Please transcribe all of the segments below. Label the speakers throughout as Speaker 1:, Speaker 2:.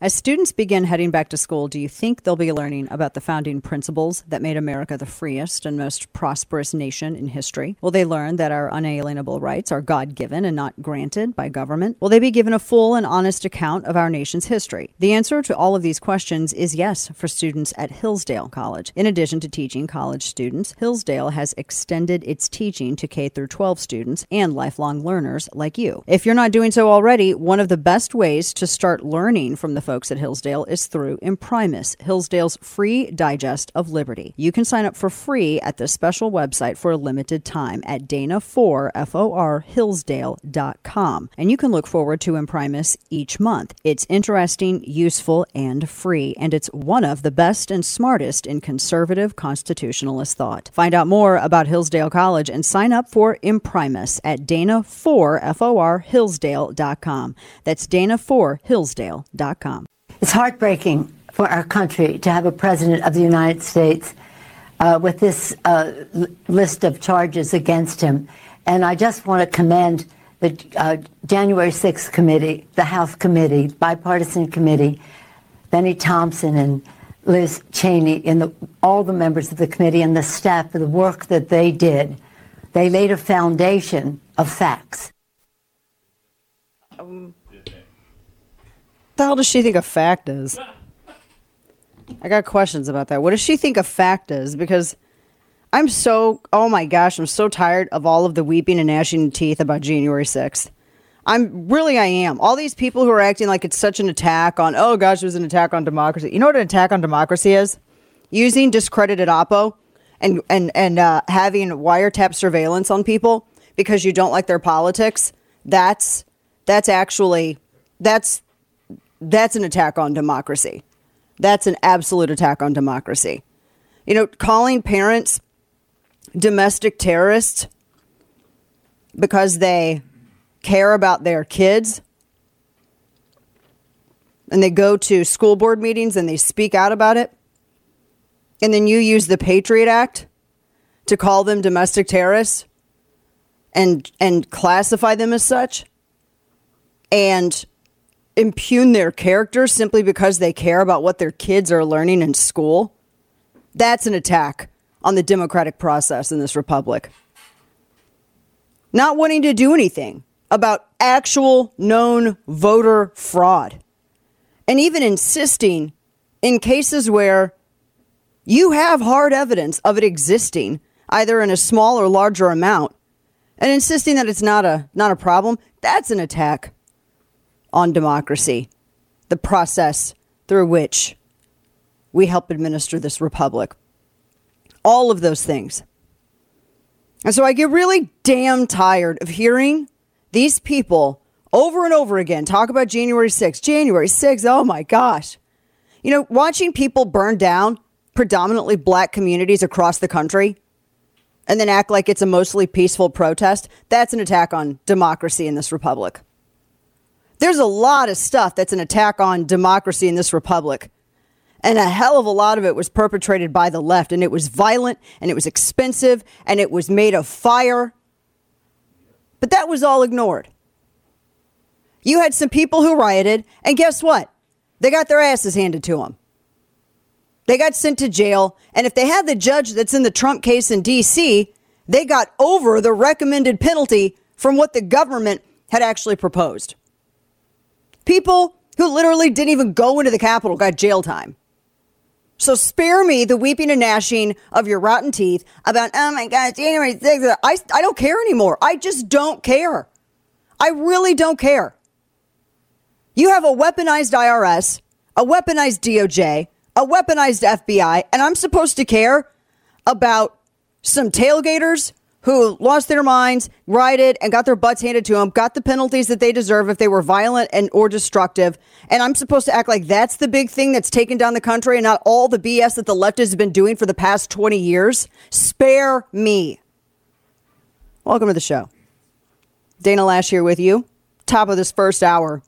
Speaker 1: As students begin heading back to school, do you think they'll be learning about the founding principles that made America the freest and most prosperous nation in history? Will they learn that our unalienable rights are God given and not granted by government? Will they be given a full and honest account of our nation's history? The answer to all of these questions is yes for students at Hillsdale College. In addition to teaching college students, Hillsdale has extended its teaching to K through 12 students and lifelong learners like you. If you're not doing so already, one of the best ways to start learning from the folks at Hillsdale is through Imprimis, Hillsdale's free digest of liberty. You can sign up for free at this special website for a limited time at dana4for hillsdale.com. And you can look forward to Imprimis each month. It's interesting, useful, and free, and it's one of the best and smartest in conservative constitutionalist thought. Find out more about Hillsdale College and sign up for Imprimis at dana4for hillsdale.com. That's dana4hillsdale.com.
Speaker 2: It's heartbreaking for our country to have a president of the United States uh, with this uh, list of charges against him. And I just want to commend the uh, January 6th committee, the House committee, bipartisan committee, Benny Thompson and Liz Cheney, and the, all the members of the committee and the staff for the work that they did. They laid a foundation of facts.
Speaker 1: Um the hell does she think a fact is? I got questions about that. What does she think a fact is? Because I'm so, oh my gosh, I'm so tired of all of the weeping and gnashing teeth about January 6th. I'm really, I am. All these people who are acting like it's such an attack on, oh gosh, it was an attack on democracy. You know what an attack on democracy is? Using discredited Oppo and, and, and uh, having wiretap surveillance on people because you don't like their politics. That's, that's actually, that's, that's an attack on democracy. That's an absolute attack on democracy. You know, calling parents domestic terrorists because they care about their kids and they go to school board meetings and they speak out about it. And then you use the Patriot Act to call them domestic terrorists and and classify them as such. And impugn their character simply because they care about what their kids are learning in school, that's an attack on the democratic process in this republic. Not wanting to do anything about actual known voter fraud. And even insisting in cases where you have hard evidence of it existing, either in a small or larger amount, and insisting that it's not a not a problem, that's an attack on democracy, the process through which we help administer this republic. All of those things. And so I get really damn tired of hearing these people over and over again talk about January 6th, January 6th. Oh my gosh. You know, watching people burn down predominantly black communities across the country and then act like it's a mostly peaceful protest, that's an attack on democracy in this republic. There's a lot of stuff that's an attack on democracy in this republic. And a hell of a lot of it was perpetrated by the left. And it was violent and it was expensive and it was made of fire. But that was all ignored. You had some people who rioted, and guess what? They got their asses handed to them. They got sent to jail. And if they had the judge that's in the Trump case in D.C., they got over the recommended penalty from what the government had actually proposed. People who literally didn't even go into the Capitol got jail time. So spare me the weeping and gnashing of your rotten teeth about, oh my God, January 6th. I, I don't care anymore. I just don't care. I really don't care. You have a weaponized IRS, a weaponized DOJ, a weaponized FBI, and I'm supposed to care about some tailgaters who lost their minds, rioted, and got their butts handed to them, got the penalties that they deserve if they were violent and or destructive. And I'm supposed to act like that's the big thing that's taken down the country and not all the BS that the left has been doing for the past 20 years? Spare me. Welcome to the show. Dana Loesch here with you. Top of this first hour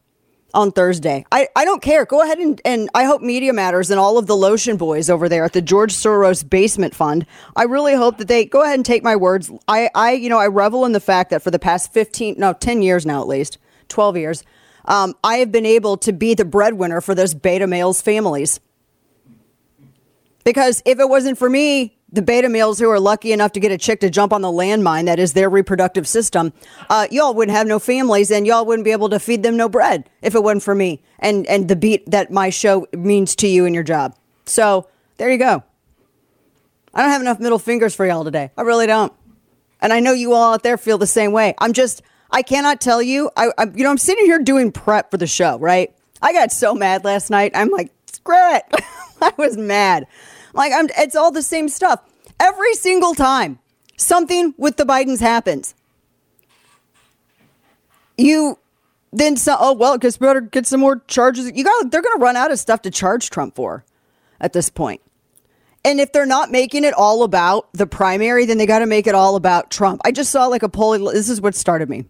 Speaker 1: on Thursday. I, I don't care. Go ahead and, and I hope Media Matters and all of the lotion boys over there at the George Soros Basement Fund. I really hope that they go ahead and take my words. I, I you know, I revel in the fact that for the past 15, no, 10 years now at least, 12 years, um, I have been able to be the breadwinner for those beta males' families. Because if it wasn't for me, the beta males who are lucky enough to get a chick to jump on the landmine that is their reproductive system, uh, y'all wouldn't have no families and y'all wouldn't be able to feed them no bread if it wasn't for me and, and the beat that my show means to you and your job. So there you go. I don't have enough middle fingers for y'all today. I really don't. And I know you all out there feel the same way. I'm just, I cannot tell you. I, I you know, I'm sitting here doing prep for the show, right? I got so mad last night. I'm like, screw it. I was mad. Like I'm, it's all the same stuff. Every single time something with the Bidens happens, you then so, oh well, guess better get some more charges. You got they're going to run out of stuff to charge Trump for at this point. And if they're not making it all about the primary, then they got to make it all about Trump. I just saw like a poll. This is what started me.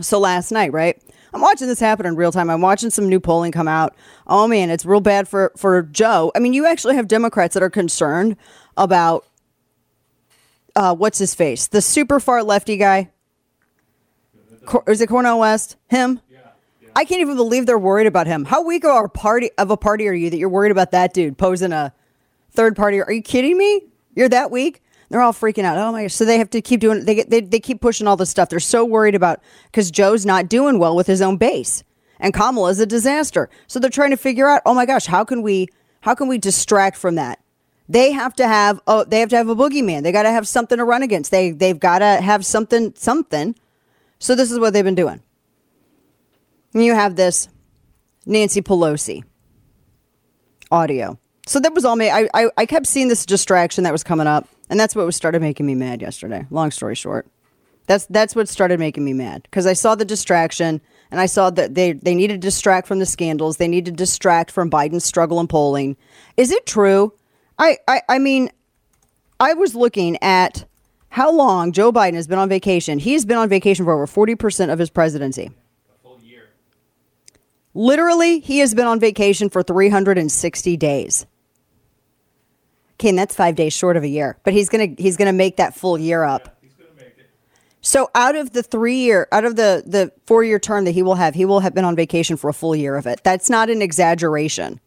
Speaker 1: So last night, right? I'm watching this happen in real time. I'm watching some new polling come out. Oh man, it's real bad for for Joe. I mean, you actually have Democrats that are concerned about uh, what's his face, the super far lefty guy. Cor- is it Cornel West? Him? I can't even believe they're worried about him. How weak of a party of a party are you that you're worried about that dude posing a third party? Are you kidding me? You're that weak? They're all freaking out. Oh my gosh! So they have to keep doing. They get they they keep pushing all this stuff. They're so worried about because Joe's not doing well with his own base, and Kamala is a disaster. So they're trying to figure out. Oh my gosh! How can we how can we distract from that? They have to have oh they have to have a boogeyman. They got to have something to run against. They they've got to have something something. So this is what they've been doing. And you have this Nancy Pelosi audio. So that was all me. I, I, I kept seeing this distraction that was coming up, and that's what started making me mad yesterday. Long story short, that's that's what started making me mad because I saw the distraction and I saw that they they need to distract from the scandals. They need to distract from Biden's struggle in polling. Is it true? I I, I mean, I was looking at how long Joe Biden has been on vacation. He's been on vacation for over forty percent of his presidency. A full year. Literally, he has been on vacation for 360 days. Okay, and that's five days short of a year, but he's gonna he's gonna make that full year up. So out of the three year, out of the the four year term that he will have, he will have been on vacation for a full year of it. That's not an exaggeration.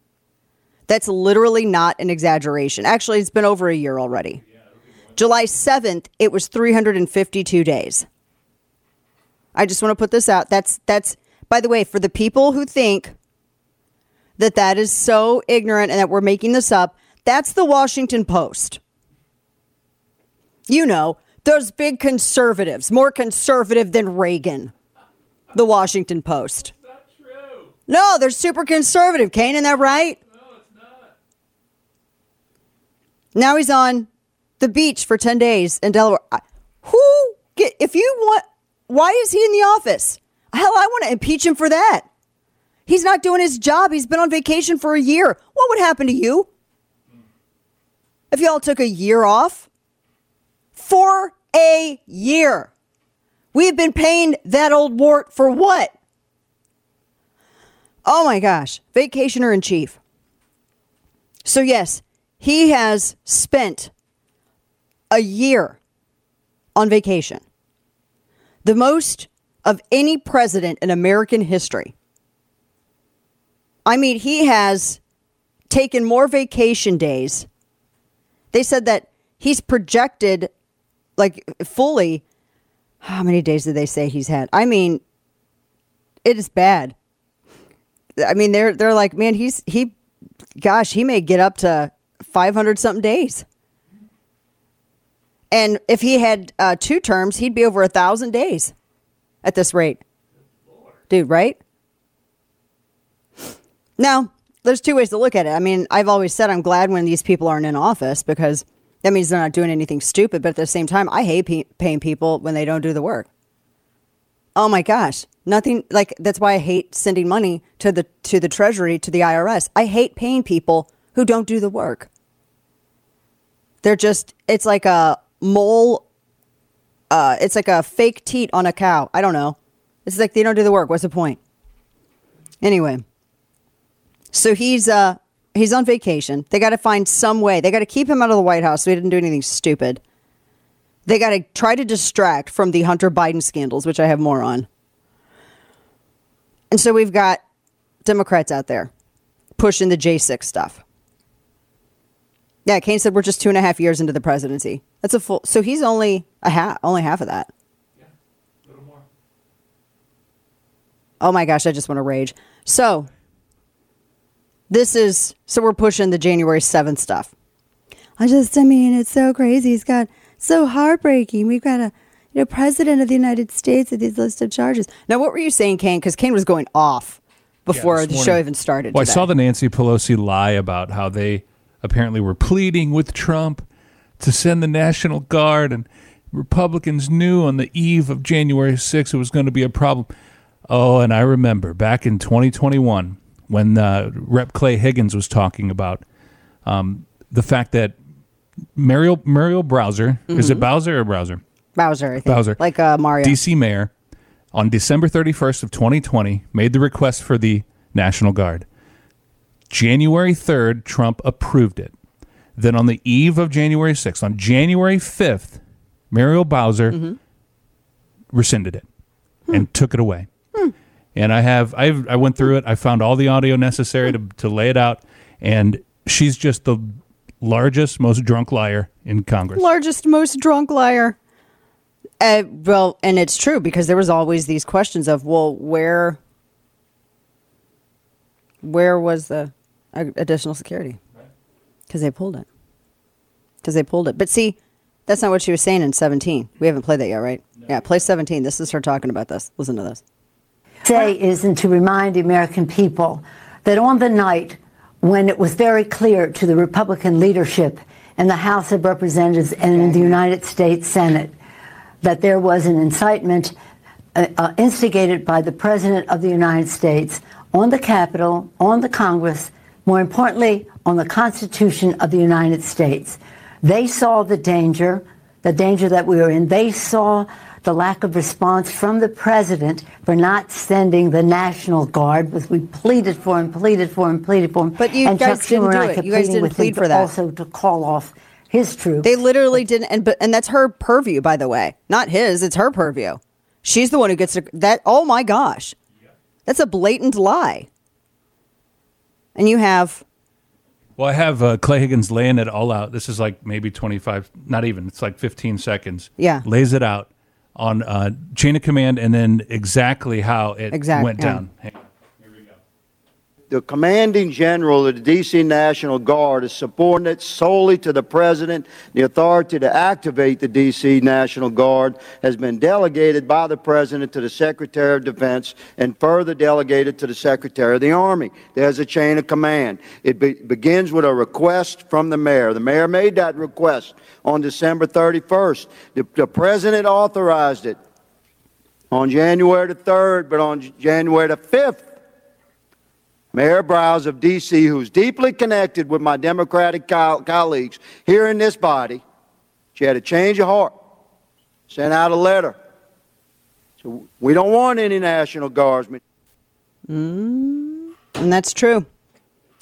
Speaker 1: That's literally not an exaggeration. Actually, it's been over a year already. July 7th, it was 352 days. I just want to put this out. That's that's by the way, for the people who think that that is so ignorant and that we're making this up, that's the Washington Post. You know, those big conservatives, more conservative than Reagan. The Washington Post. No, they're super conservative, Kane, isn't that right?
Speaker 3: No, it's not.
Speaker 1: Now he's on the beach for 10 days in Delaware. Who get if you want why is he in the office? Hell, I want to impeach him for that. He's not doing his job. He's been on vacation for a year. What would happen to you if y'all took a year off? For a year. We've been paying that old wart for what? Oh my gosh. Vacationer in chief. So, yes, he has spent a year on vacation. The most of any president in American history. I mean, he has taken more vacation days. They said that he's projected, like fully, how many days did they say he's had? I mean, it is bad. I mean, they're they're like, man, he's he, gosh, he may get up to five hundred something days. And if he had uh, two terms, he'd be over a thousand days at this rate. Dude, right? Now, there's two ways to look at it. I mean, I've always said I'm glad when these people aren't in office because that means they're not doing anything stupid. But at the same time, I hate pe- paying people when they don't do the work. Oh my gosh, nothing like that's why I hate sending money to the to the Treasury to the IRS. I hate paying people who don't do the work. They're just it's like a mole uh, it's like a fake teat on a cow. I don't know. It's like they don't do the work. What's the point? Anyway, so he's uh he's on vacation. They got to find some way. They got to keep him out of the White House so he didn't do anything stupid. They got to try to distract from the Hunter Biden scandals, which I have more on. And so we've got Democrats out there pushing the J6 stuff. Yeah, Kane said we're just two and a half years into the presidency. That's a full. So he's only a half, only half of that. Yeah, a little more. Oh my gosh, I just want to rage. So this is so we're pushing the January seventh stuff. I just, I mean, it's so crazy. It's got so heartbreaking. We've got a you know president of the United States with these list of charges. Now, what were you saying, Kane? Because Kane was going off before
Speaker 3: Yeah,
Speaker 1: the
Speaker 3: this
Speaker 1: show even started.
Speaker 3: Well, I saw the Nancy Pelosi lie about how they apparently were pleading with Trump to send the National Guard, and Republicans knew on the eve of January 6th it was going to be a problem. Oh, and I remember back in 2021 when uh, Rep. Clay Higgins was talking about um, the fact that Muriel, Muriel Browser, is it Bowser or Browser?
Speaker 1: Bowser, I think.
Speaker 3: Bowser.
Speaker 1: like uh, Mario.
Speaker 3: DC mayor on December 31st of 2020 made the request for the National Guard. January 3rd, Trump approved it. Then on the eve of January 6th, on January 5th, Muriel Bowser rescinded it and took it away. And I have I I went through it. I found all the audio necessary to to lay it out and she's just the largest most drunk liar in Congress.
Speaker 1: largest, most drunk liar. Uh, well, and it's true because there was always these questions of, well, where, where was the additional security? Because they pulled it. Because they pulled it. But see, that's not what she was saying in 17. We haven't played that yet, right? Yeah, play 17. This is her talking about this. Listen to this.
Speaker 2: Say is and to remind the American people that on the night when it was very clear to the Republican leadership in the House of Representatives and in the United States Senate that there was an incitement uh, uh, instigated by the President of the United States on the Capitol, on the Congress, more importantly, on the Constitution of the United States. They saw the danger, the danger that we were in. They saw the lack of response from the president for not sending the National Guard, which we pleaded for and pleaded for and pleaded for. Him.
Speaker 1: But you
Speaker 2: and
Speaker 1: guys
Speaker 2: Chuck
Speaker 1: didn't
Speaker 2: Schumer and
Speaker 1: do
Speaker 2: I
Speaker 1: it.
Speaker 2: kept
Speaker 1: You guys didn't plead for that.
Speaker 2: Also to call off his troops.
Speaker 1: They literally didn't, and but and that's her purview, by the way, not his. It's her purview. She's the one who gets to, that. Oh my gosh, that's a blatant lie. And you have
Speaker 3: Well, I have uh, Clay Higgins laying it all out. This is like maybe 25, not even, it's like 15 seconds.
Speaker 1: Yeah.
Speaker 3: Lays it out on uh, chain of command and then exactly how it
Speaker 1: Exact-
Speaker 3: went
Speaker 1: yeah.
Speaker 3: down.
Speaker 4: The commanding general of the D.C. National Guard is subordinate solely to the president. The authority to activate the D.C. National Guard has been delegated by the president to the Secretary of Defense and further delegated to the Secretary of the Army. There's a chain of command. It be- begins with a request from the mayor. The mayor made that request on December 31st. The, the president authorized it on January the 3rd, but on January the 5th, Mayor Browse of D.C., who's deeply connected with my Democratic co- colleagues here in this body, she had a change of heart, sent out a letter. So we don't want any National Guardsmen. Mm-hmm.
Speaker 1: And that's true.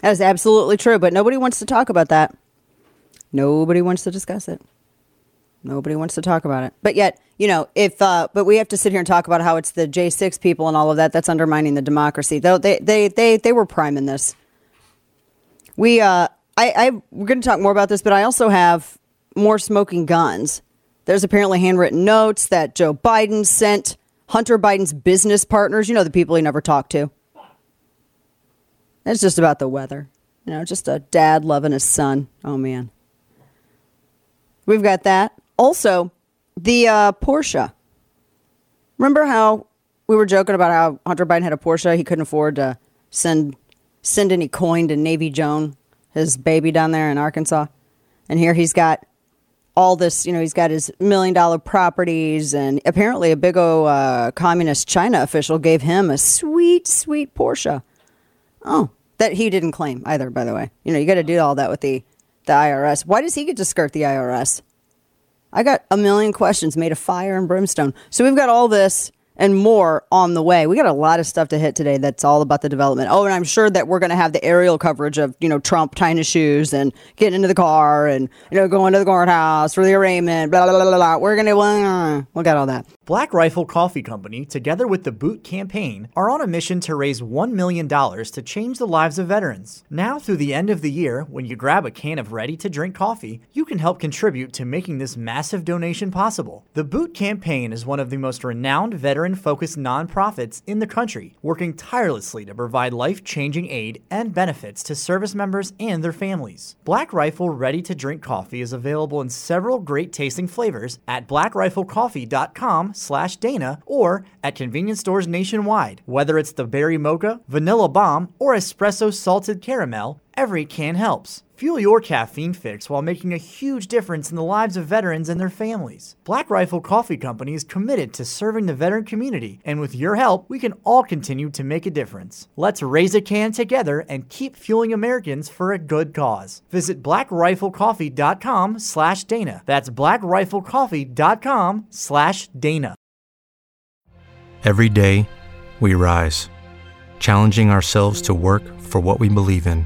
Speaker 1: That is absolutely true. But nobody wants to talk about that. Nobody wants to discuss it. Nobody wants to talk about it. But yet, you know, if uh, but we have to sit here and talk about how it's the J six people and all of that. That's undermining the democracy. Though they they they they were prime in this. We uh, I I we're going to talk more about this, but I also have more smoking guns. There's apparently handwritten notes that Joe Biden sent Hunter Biden's business partners. You know, the people he never talked to. It's just about the weather. You know, just a dad loving his son. Oh, man. We've got that. Also, the uh, Porsche. Remember how we were joking about how Hunter Biden had a Porsche? He couldn't afford to send send any coin to Navy Joan, his baby down there in Arkansas. And here he's got all this, you know, he's got his million dollar properties, and apparently a big old uh, communist China official gave him a sweet, sweet Porsche. Oh, that he didn't claim either, by the way. You know, you got to do all that with the, the IRS. Why does he get to skirt the IRS? I got a million questions made of fire and brimstone. So we've got all this and more on the way. We got a lot of stuff to hit today that's all about the development. Oh, and I'm sure that we're going to have the aerial coverage of, you know, Trump tying his shoes and getting into the car and, you know, going to the courthouse for the arraignment, blah, blah, blah, blah. We're going to, uh, we got all that.
Speaker 5: Black Rifle Coffee Company, together with the Boot Campaign, are on a mission to raise $1 million to change the lives of veterans. Now, through the end of the year, when you grab a can of ready to drink coffee, you can help contribute to making this massive donation possible. The Boot Campaign is one of the most renowned veteran focused nonprofits in the country, working tirelessly to provide life changing aid and benefits to service members and their families. Black Rifle Ready to Drink Coffee is available in several great tasting flavors at blackriflecoffee.com slash Dana or at convenience stores nationwide. Whether it's the berry mocha, vanilla bomb, or espresso salted caramel, every can helps. Fuel your caffeine fix while making a huge difference in the lives of veterans and their families. Black Rifle Coffee Company is committed to serving the veteran community, and with your help, we can all continue to make a difference. Let's raise a can together and keep fueling Americans for a good cause. Visit blackriflecoffee.com slash Dana. That's blackriflecoffee.com slash Dana.
Speaker 6: Every day, we rise, challenging ourselves to work for what we believe in.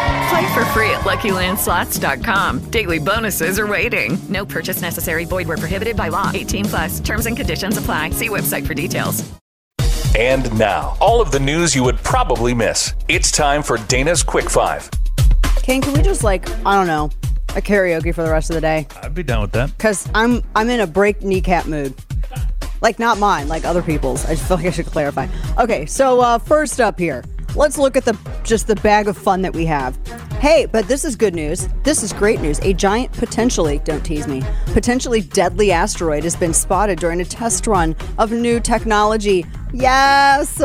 Speaker 7: Play for free at LuckyLandSlots.com. Daily bonuses are waiting. No purchase necessary. Void where prohibited by law. 18 plus. Terms and conditions apply. See website for details.
Speaker 8: And now, all of the news you would probably miss. It's time for Dana's Quick Five.
Speaker 1: Kane, can we just like, I don't know, a karaoke for the rest of the day?
Speaker 3: I'd be down with that.
Speaker 1: Because I'm I'm in a break kneecap mood. Like not mine, like other people's. I just feel like I should clarify. Okay, so uh, first up here, let's look at the just the bag of fun that we have. Hey, but this is good news. This is great news. A giant, potentially, don't tease me, potentially deadly asteroid has been spotted during a test run of new technology. Yes!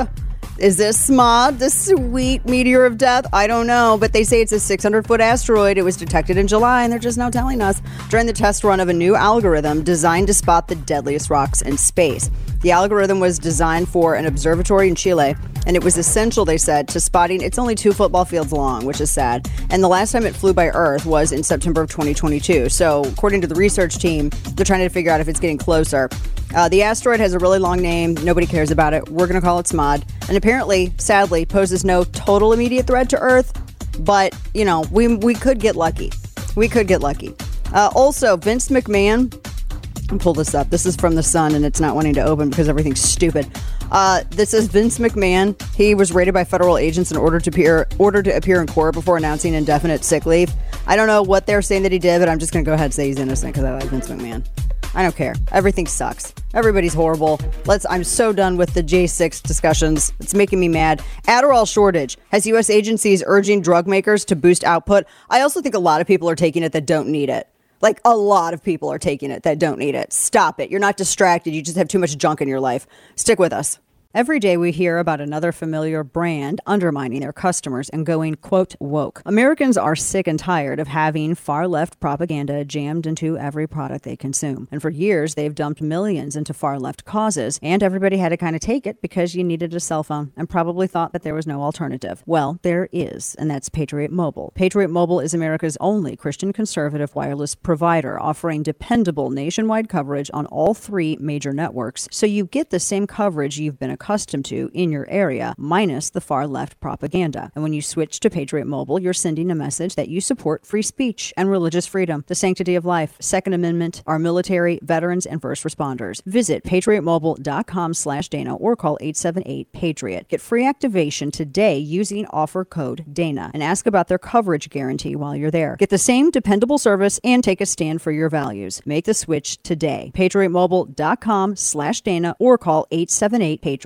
Speaker 1: Is this SMOD, the sweet meteor of death? I don't know, but they say it's a 600 foot asteroid. It was detected in July, and they're just now telling us during the test run of a new algorithm designed to spot the deadliest rocks in space. The algorithm was designed for an observatory in Chile, and it was essential, they said, to spotting. It's only two football fields long, which is sad. And the last time it flew by Earth was in September of 2022. So, according to the research team, they're trying to figure out if it's getting closer. Uh, the asteroid has a really long name. Nobody cares about it. We're going to call it SMOD. And apparently, sadly, poses no total immediate threat to Earth. But, you know, we, we could get lucky. We could get lucky. Uh, also, Vince McMahon. Pull this up. This is from The Sun, and it's not wanting to open because everything's stupid. Uh, this is Vince McMahon. He was raided by federal agents in order to appear ordered to appear in court before announcing indefinite sick leave. I don't know what they're saying that he did, but I'm just going to go ahead and say he's innocent because I like Vince McMahon. I don't care. Everything sucks. Everybody's horrible. Let's I'm so done with the J6 discussions. It's making me mad. Adderall shortage has US agencies urging drug makers to boost output. I also think a lot of people are taking it that don't need it. Like a lot of people are taking it that don't need it. Stop it. You're not distracted. You just have too much junk in your life. Stick with us. Every day we hear about another familiar brand undermining their customers and going, quote, woke. Americans are sick and tired of having far left propaganda jammed into every product they consume. And for years, they've dumped millions into far left causes, and everybody had to kind of take it because you needed a cell phone and probably thought that there was no alternative. Well, there is, and that's Patriot Mobile. Patriot Mobile is America's only Christian conservative wireless provider, offering dependable nationwide coverage on all three major networks, so you get the same coverage you've been accustomed to in your area, minus the far left propaganda. And when you switch to Patriot Mobile, you're sending a message that you support free speech and religious freedom, the sanctity of life, Second Amendment, our military, veterans, and first responders. Visit patriotmobile.com slash Dana or call 878-PATRIOT. Get free activation today using offer code DANA and ask about their coverage guarantee while you're there. Get the same dependable service and take a stand for your values. Make the switch today. patriotmobile.com slash Dana or call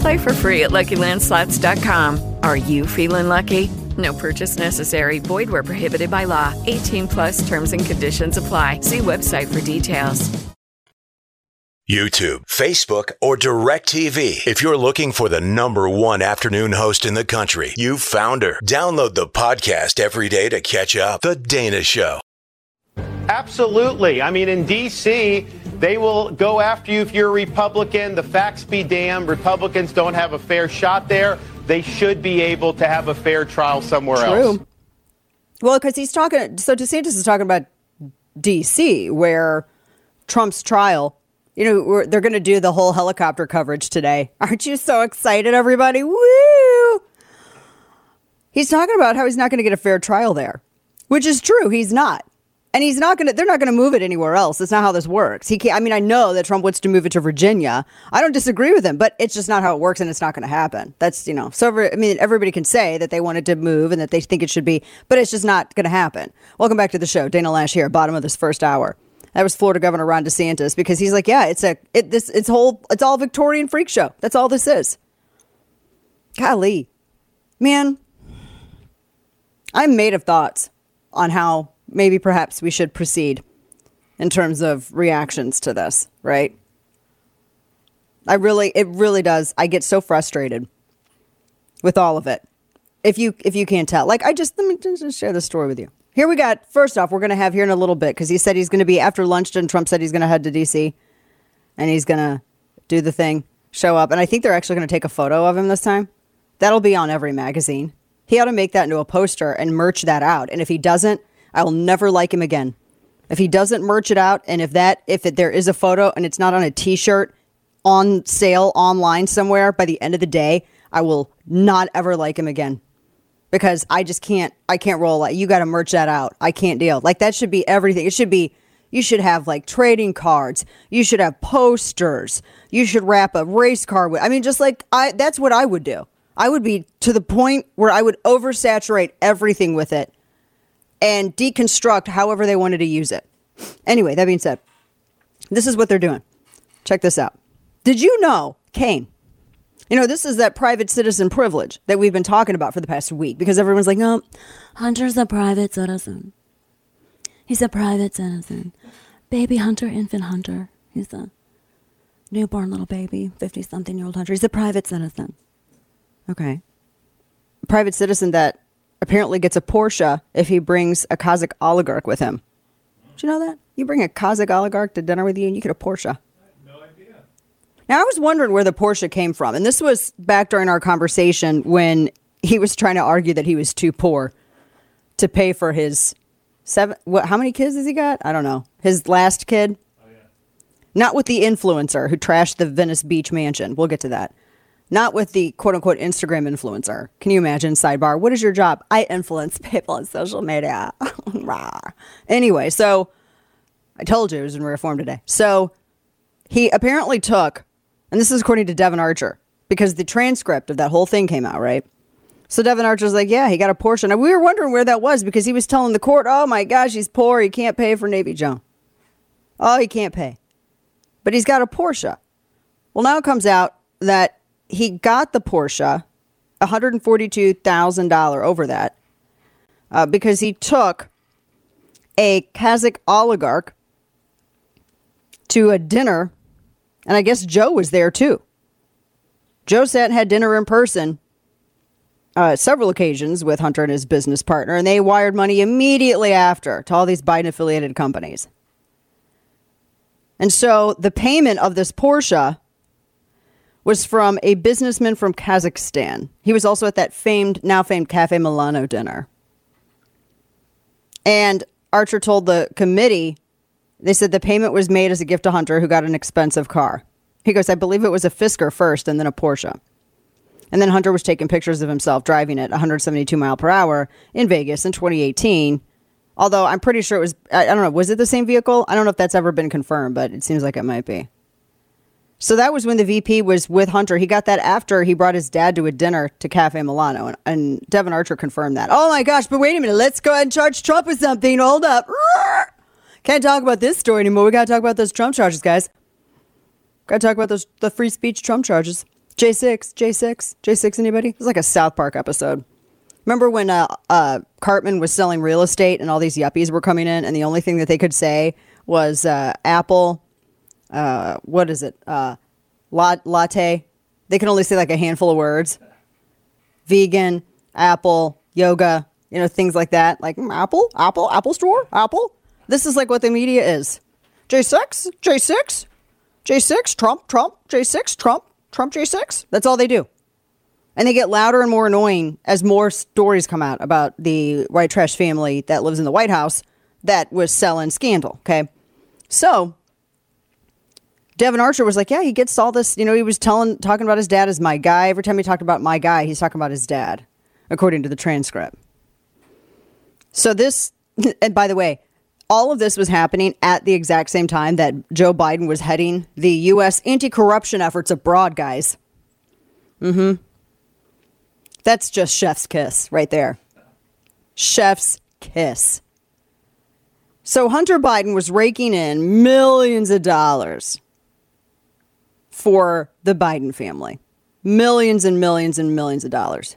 Speaker 7: Play for free at LuckyLandSlots.com. Are you feeling lucky? No purchase necessary. Void where prohibited by law. 18 plus terms and conditions apply. See website for details.
Speaker 9: YouTube, Facebook, or DirecTV. If you're looking for the number one afternoon host in the country, you've found her. Download the podcast every day to catch up. The Dana Show.
Speaker 10: Absolutely. I mean, in D.C., they will go after you if you're a Republican. The facts be damned. Republicans don't have a fair shot there. They should be able to have a fair trial somewhere
Speaker 1: True.
Speaker 10: else.
Speaker 1: Well, because he's talking, so DeSantis is talking about D.C., where Trump's trial, you know, we're, they're going to do the whole helicopter coverage today. Aren't you so excited, everybody? Woo! He's talking about how he's not going to get a fair trial there, which is true. He's not. And he's not going to, they're not going to move it anywhere else. That's not how this works. He can't, I mean, I know that Trump wants to move it to Virginia. I don't disagree with him, but it's just not how it works and it's not going to happen. That's, you know, so, every, I mean, everybody can say that they wanted to move and that they think it should be, but it's just not going to happen. Welcome back to the show. Dana Loesch here, bottom of this first hour. That was Florida Governor Ron DeSantis because he's like, yeah, it's a, it, this, it's whole, it's all Victorian freak show. That's all this is. Golly, man, I'm made of thoughts on how maybe perhaps we should proceed in terms of reactions to this, right? I really it really does. I get so frustrated with all of it. If you if you can't tell. Like I just let me just share the story with you. Here we got first off, we're going to have here in a little bit cuz he said he's going to be after luncheon Trump said he's going to head to DC and he's going to do the thing, show up, and I think they're actually going to take a photo of him this time. That'll be on every magazine. He ought to make that into a poster and merch that out. And if he doesn't, I will never like him again. If he doesn't merch it out, and if that if it, there is a photo and it's not on a T-shirt on sale online somewhere by the end of the day, I will not ever like him again because I just can't. I can't roll. Like, You got to merch that out. I can't deal. Like that should be everything. It should be. You should have like trading cards. You should have posters. You should wrap a race car with. I mean, just like I. That's what I would do. I would be to the point where I would oversaturate everything with it and deconstruct however they wanted to use it. Anyway, that being said, this is what they're doing. Check this out. Did you know, Kane? You know, this is that private citizen privilege that we've been talking about for the past week because everyone's like, no,
Speaker 11: Hunter's a private citizen. He's a private citizen. Baby Hunter, infant Hunter. He's a newborn little baby, 50 something year old Hunter. He's a private citizen.
Speaker 1: Okay. Private citizen that apparently gets a Porsche if he brings a Kazakh oligarch with him. Did you know that? You bring a Kazakh oligarch to dinner with you and you get a Porsche. No idea. Now, I was wondering where the Porsche came from. And this was back during our conversation when he was trying to argue that he was too poor to pay for his seven. What, how many kids has he got? I don't know. His last kid? Oh, Not with the influencer who trashed the Venice Beach mansion. We'll get to that. Not with the quote unquote Instagram influencer. Can you imagine? Sidebar. What is your job? I influence people on social media. anyway, so I told you it was in reform today. So he apparently took, and this is according to Devon Archer, because the transcript of that whole thing came out, right? So Devon Archer's like, yeah, he got a Porsche. And we were wondering where that was because he was telling the court, oh my gosh, he's poor. He can't pay for Navy Joe. Oh, he can't pay. But he's got a Porsche. Well, now it comes out that he got the Porsche, $142,000 over that, uh, because he took a Kazakh oligarch to a dinner, and I guess Joe was there too. Joe sat and had dinner in person uh, several occasions with Hunter and his business partner, and they wired money immediately after to all these Biden affiliated companies. And so the payment of this Porsche was from a businessman from Kazakhstan. He was also at that famed, now famed Cafe Milano dinner. And Archer told the committee, they said the payment was made as a gift to Hunter, who got an expensive car. He goes, I believe it was a Fisker first and then a Porsche. And then Hunter was taking pictures of himself driving at 172 mile per hour in Vegas in 2018. Although I'm pretty sure it was, I, I don't know, was it the same vehicle? I don't know if that's ever been confirmed, but it seems like it might be. So that was when the VP was with Hunter. He got that after he brought his dad to a dinner to Cafe Milano. And, and Devon Archer confirmed that. Oh my gosh, but wait a minute. Let's go ahead and charge Trump with something. Hold up. Can't talk about this story anymore. We got to talk about those Trump charges, guys. Got to talk about those the free speech Trump charges. J6, J6, J6, anybody? It's like a South Park episode. Remember when uh, uh, Cartman was selling real estate and all these yuppies were coming in, and the only thing that they could say was uh, Apple, uh, what is it? Uh, latte. They can only say like a handful of words. Vegan, Apple, yoga, you know, things like that. Like mm, Apple, Apple, Apple Store, Apple. This is like what the media is. J6, J6, J6, Trump, Trump, J6, Trump, Trump, J6. That's all they do. And they get louder and more annoying as more stories come out about the white trash family that lives in the White House that was selling scandal. Okay. So Devon Archer was like, yeah, he gets all this. You know, he was telling, talking about his dad as my guy. Every time he talked about my guy, he's talking about his dad, according to the transcript. So this, and by the way, all of this was happening at the exact same time that Joe Biden was heading the U.S. anti-corruption efforts abroad, guys. Mm-hmm. That's just chef's kiss right there. Chef's kiss. So Hunter Biden was raking in millions of dollars for the Biden family. Millions and millions and millions of dollars.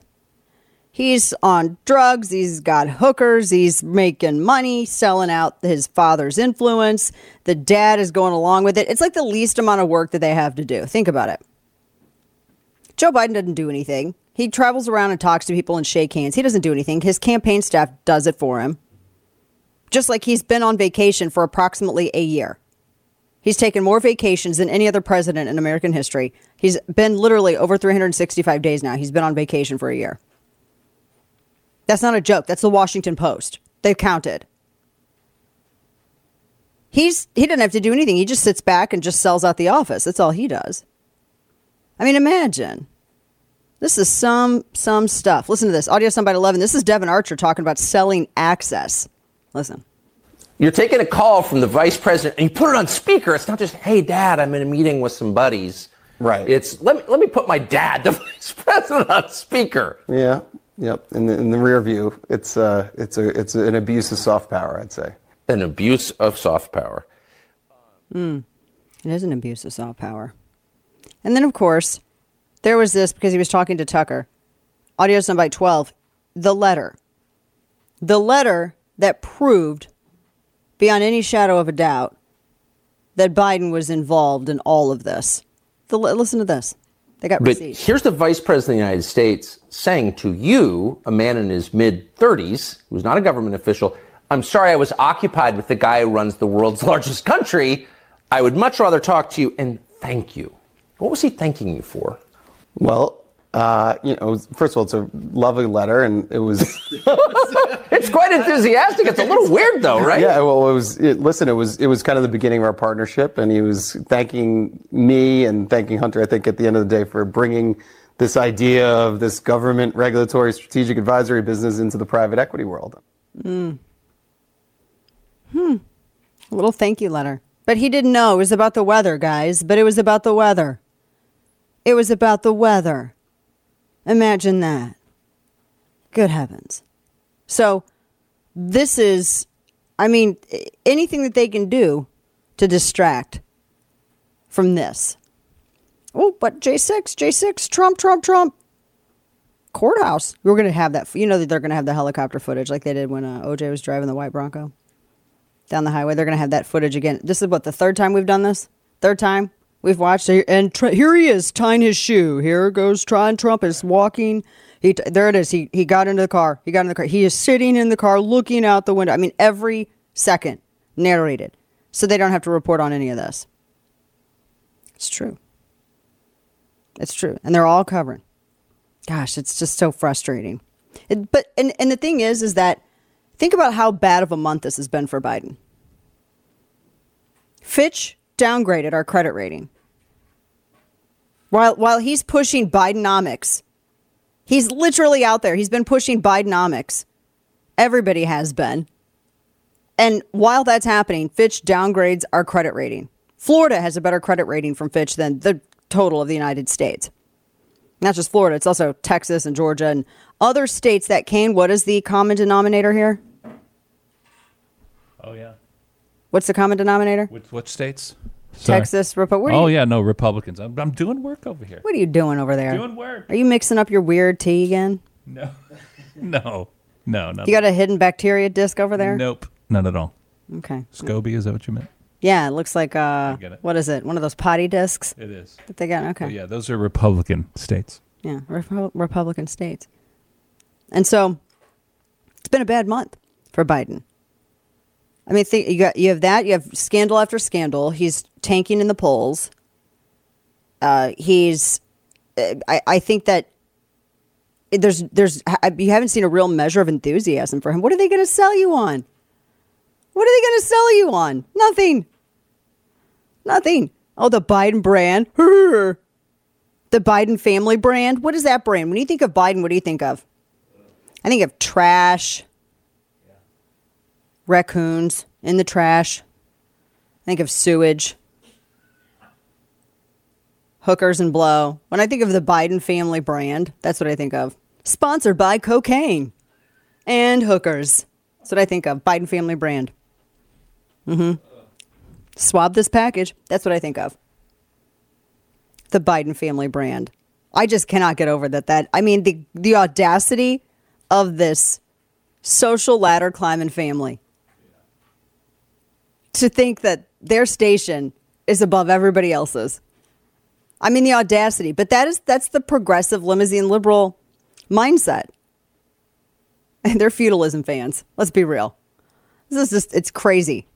Speaker 1: He's on drugs. He's got hookers. He's making money, selling out his father's influence. The dad is going along with it. It's like the least amount of work that they have to do. Think about it. Joe Biden doesn't do anything. He travels around and talks to people and shake hands. He doesn't do anything. His campaign staff does it for him. Just like he's been on vacation for approximately a year. He's taken more vacations than any other president in American history. He's been literally over 365 days now. He's been on vacation for a year. That's not a joke. That's the Washington Post. They've counted. He's he doesn't have to do anything. He just sits back and just sells out the office. That's all he does. I mean, imagine. This is some some stuff. Listen to this. Audio Soundbite 11. This is Devon Archer talking about selling access. Listen.
Speaker 12: You're taking a call from the vice president and you put it on speaker. It's not just, hey, dad, I'm in a meeting with some buddies.
Speaker 13: Right.
Speaker 12: It's, let me, let me put my dad, the vice president, on speaker.
Speaker 13: Yeah. Yep. In the, in the rear view, it's, uh, it's, a, it's an abuse of soft power, I'd say.
Speaker 12: An abuse of soft power.
Speaker 1: Mm. It is an abuse of soft power. And then, of course, there was this because he was talking to Tucker. Audio soundbite 12. The letter. The letter that proved, beyond any shadow of a doubt, that Biden was involved in all of this. The, listen to this. They got
Speaker 12: but
Speaker 1: receipts.
Speaker 12: here's the vice president of the United States saying to you, a man in his mid 30s, who's not a government official, I'm sorry I was occupied with the guy who runs the world's largest country. I would much rather talk to you and thank you. What was he thanking you for?
Speaker 13: Well, uh, you know, first of all, it's a lovely letter, and it was.
Speaker 12: it's quite enthusiastic. It's a little weird, though, right?
Speaker 13: Yeah. Well, it was. It, listen, it was. It was kind of the beginning of our partnership, and he was thanking me and thanking Hunter. I think at the end of the day for bringing this idea of this government regulatory strategic advisory business into the private equity world.
Speaker 1: Mm. Hmm. A little thank you letter, but he didn't know it was about the weather, guys. But it was about the weather. It was about the weather. Imagine that. Good heavens. So, this is, I mean, anything that they can do to distract from this. Oh, but J6, J6, Trump, Trump, Trump. Courthouse. We're going to have that. You know that they're going to have the helicopter footage like they did when uh, OJ was driving the white Bronco down the highway. They're going to have that footage again. This is what, the third time we've done this? Third time we've watched. it. And tr- here he is tying his shoe. Here goes Tron Trump is walking. He, t- there it is. He, he got into the car. He got in the car. He is sitting in the car looking out the window. I mean, every second narrated. So they don't have to report on any of this. It's true. It's true. And they're all covering. Gosh, it's just so frustrating. It, but and, and the thing is, is that think about how bad of a month this has been for Biden. Fitch downgraded our credit rating. While while he's pushing Bidenomics, he's literally out there. He's been pushing Bidenomics. Everybody has been. And while that's happening, Fitch downgrades our credit rating. Florida has a better credit rating from Fitch than the total of the United States. Not just Florida, it's also Texas and Georgia and other states that came. What is the common denominator here?
Speaker 3: Oh yeah.
Speaker 1: What's the common denominator?
Speaker 3: Which, which states? Sorry.
Speaker 1: Texas, are
Speaker 3: Oh
Speaker 1: you,
Speaker 3: yeah, no Republicans. I'm, I'm doing work over here.
Speaker 1: What are you doing over there?
Speaker 3: Doing work.
Speaker 1: Are you mixing up your weird tea again?
Speaker 3: No, no, no, no.
Speaker 1: You got a hidden bacteria disc over there?
Speaker 3: Nope, none at all.
Speaker 1: Okay.
Speaker 3: SCOBY, is that what you meant?
Speaker 1: Yeah, it looks like uh, what is it? One of those potty discs
Speaker 3: It is.
Speaker 1: that they got. Okay.
Speaker 3: Oh, yeah, those are Republican states.
Speaker 1: Yeah, Repo- Republican states. And so it's been a bad month for Biden. I mean, think you got you have that. You have scandal after scandal. He's tanking in the polls. Uh, he's. uh, I, I think that there's there's you haven't seen a real measure of enthusiasm for him. What are they going to sell you on? What are they going to sell you on? Nothing. Nothing. Oh, the Biden brand. the Biden family brand. What is that brand? When you think of Biden, what do you think of? I think of trash, raccoons in the trash. I think of sewage, hookers and blow. When I think of the Biden family brand, that's what I think of. Sponsored by cocaine and hookers. That's what I think of. Biden family brand. Mm-hmm. Swab this package. That's what I think of the Biden family brand. I just cannot get over that. That I mean the the audacity of this social ladder climbing family to think that their station is above everybody else's. I mean the audacity, but that is that's the progressive limousine liberal mindset. And they're feudalism fans. Let's be real. This is just it's crazy.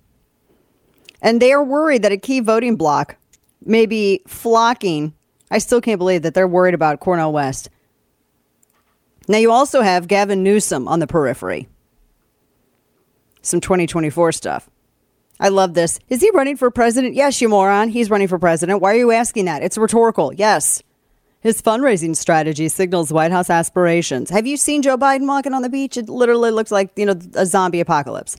Speaker 1: And they are worried that a key voting bloc may be flocking. I still can't believe that they're worried about Cornel West. Now, you also have Gavin Newsom on the periphery. Some 2024 stuff. I love this. Is he running for president? Yes, you moron. He's running for president. Why are you asking that? It's rhetorical. Yes. His fundraising strategy signals White House aspirations. Have you seen Joe Biden walking on the beach? It literally looks like, you know, a zombie apocalypse.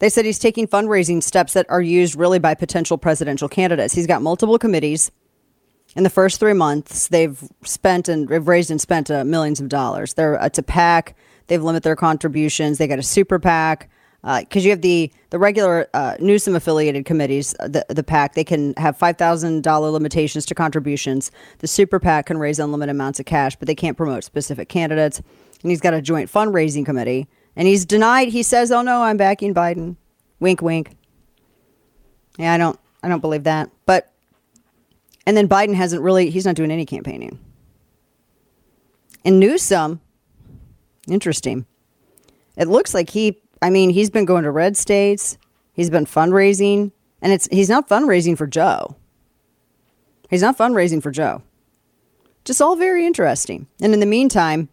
Speaker 1: They said he's taking fundraising steps that are used really by potential presidential candidates. He's got multiple committees. In the first three months, they've spent and they've raised and spent uh, millions of dollars. They're it's a PAC. They've limited their contributions. They got a super PAC because you have the the regular uh, Newsom affiliated committees, uh, the the PAC. They can have five thousand dollar limitations to contributions. The super PAC can raise unlimited amounts of cash, but they can't promote specific candidates. And he's got a joint fundraising committee, and he's denied. He says, "Oh no, I'm backing Biden." Wink, wink. Yeah, I don't, I don't believe that. But, and then Biden hasn't really. He's not doing any campaigning. And Newsom, interesting. It looks like he. I mean, he's been going to red states. He's been fundraising, and it's he's not fundraising for Joe. He's not fundraising for Joe. Just all very interesting. And in the meantime,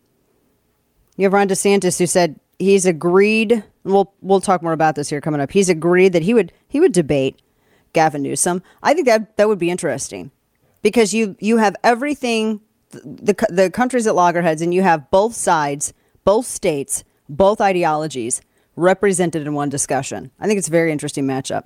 Speaker 1: you have Ron DeSantis who said he's agreed. We'll we'll talk more about this here coming up. He's agreed that he would he would debate Gavin Newsom. I think that that would be interesting because you you have everything the the, countries at loggerheads and you have both sides, both states, both ideologies represented in one discussion. I think it's a very interesting matchup.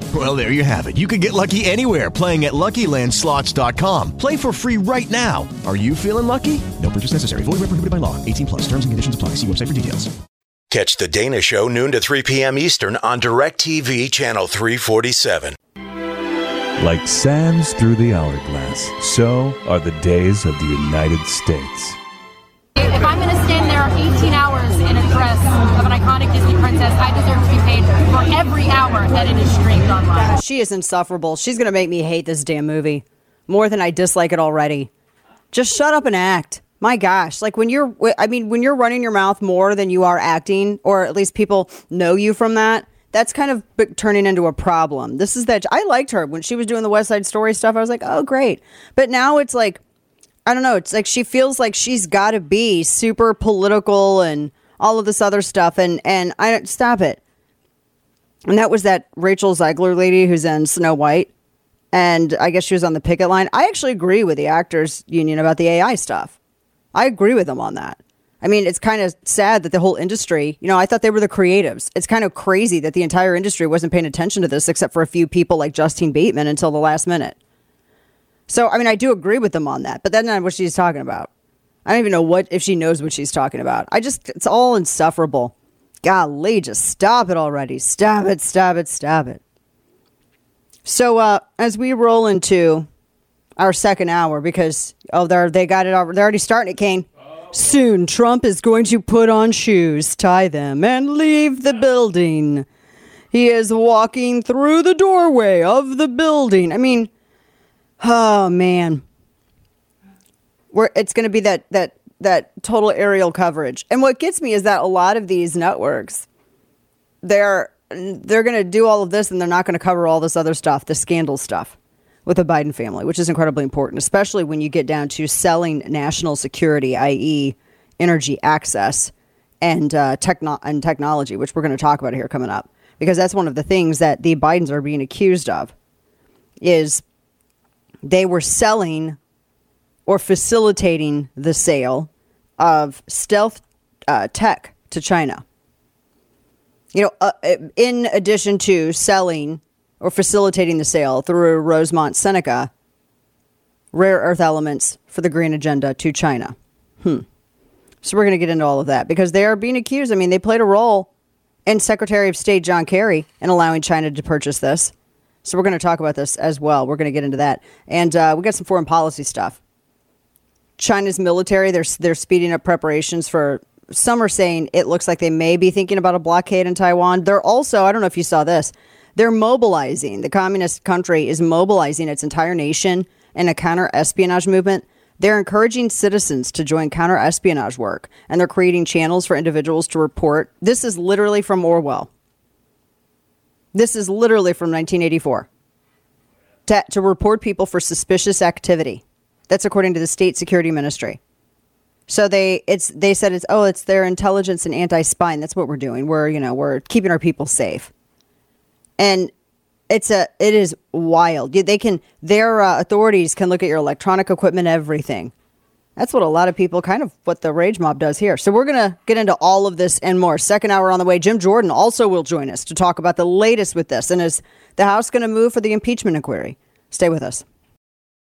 Speaker 14: Well, there you have it. You can get lucky anywhere playing at LuckyLandSlots.com. Play for free right now. Are you feeling lucky? No purchase necessary. Void where prohibited by law. 18 plus. Terms and conditions apply. See website for details.
Speaker 9: Catch the Dana Show noon to 3 p.m. Eastern on DirecTV Channel 347.
Speaker 15: Like sands through the hourglass, so are the days of the United States.
Speaker 16: If I'm going to stand there 18 hours in a dress of an iconic Disney princess, I deserve to be paid for every hour that it is streamed online.
Speaker 1: She is insufferable. She's going to make me hate this damn movie more than I dislike it already. Just shut up and act. My gosh, like when you're, I mean, when you're running your mouth more than you are acting, or at least people know you from that, that's kind of turning into a problem. This is that I liked her when she was doing the West Side Story stuff. I was like, oh, great. But now it's like, I don't know. It's like she feels like she's got to be super political and all of this other stuff. And and I stop it. And that was that Rachel Zegler lady who's in Snow White, and I guess she was on the picket line. I actually agree with the actors union about the AI stuff. I agree with them on that. I mean, it's kind of sad that the whole industry, you know, I thought they were the creatives. It's kind of crazy that the entire industry wasn't paying attention to this except for a few people like Justine Bateman until the last minute. So, I mean, I do agree with them on that, but that's not what she's talking about. I don't even know what if she knows what she's talking about. I just it's all insufferable. Golly, just stop it already. Stop it, stop it, stop it. So uh as we roll into our second hour because oh they're they got it over they're already starting it, Kane. Soon Trump is going to put on shoes, tie them, and leave the building. He is walking through the doorway of the building. I mean, oh man where it's going to be that that that total aerial coverage. And what gets me is that a lot of these networks they're they're going to do all of this and they're not going to cover all this other stuff, the scandal stuff with the Biden family, which is incredibly important, especially when you get down to selling national security, i.e., energy access and uh, techno- and technology, which we're going to talk about here coming up, because that's one of the things that the Bidens are being accused of, is they were selling or facilitating the sale of stealth uh, tech to China. You know, uh, in addition to selling or facilitating the sale through Rosemont Seneca rare earth elements for the green agenda to China. Hmm. So we're going to get into all of that because they are being accused. I mean, they played a role in Secretary of State John Kerry in allowing China to purchase this. So we're going to talk about this as well. We're going to get into that, and uh, we got some foreign policy stuff. China's military they're they're speeding up preparations for. Some are saying it looks like they may be thinking about a blockade in Taiwan. They're also I don't know if you saw this. They're mobilizing. The communist country is mobilizing its entire nation in a counter espionage movement. They're encouraging citizens to join counter espionage work, and they're creating channels for individuals to report. This is literally from Orwell. This is literally from 1984. To, to report people for suspicious activity. That's according to the state security ministry. So they it's they said it's oh it's their intelligence and anti-spying. That's what we're doing. We're you know we're keeping our people safe. And it's a it is wild. They can their uh, authorities can look at your electronic equipment, everything. That's what a lot of people kind of what the rage mob does here. So we're gonna get into all of this and more. Second hour on the way. Jim Jordan also will join us to talk about the latest with this. And is the House going to move for the impeachment inquiry? Stay with us.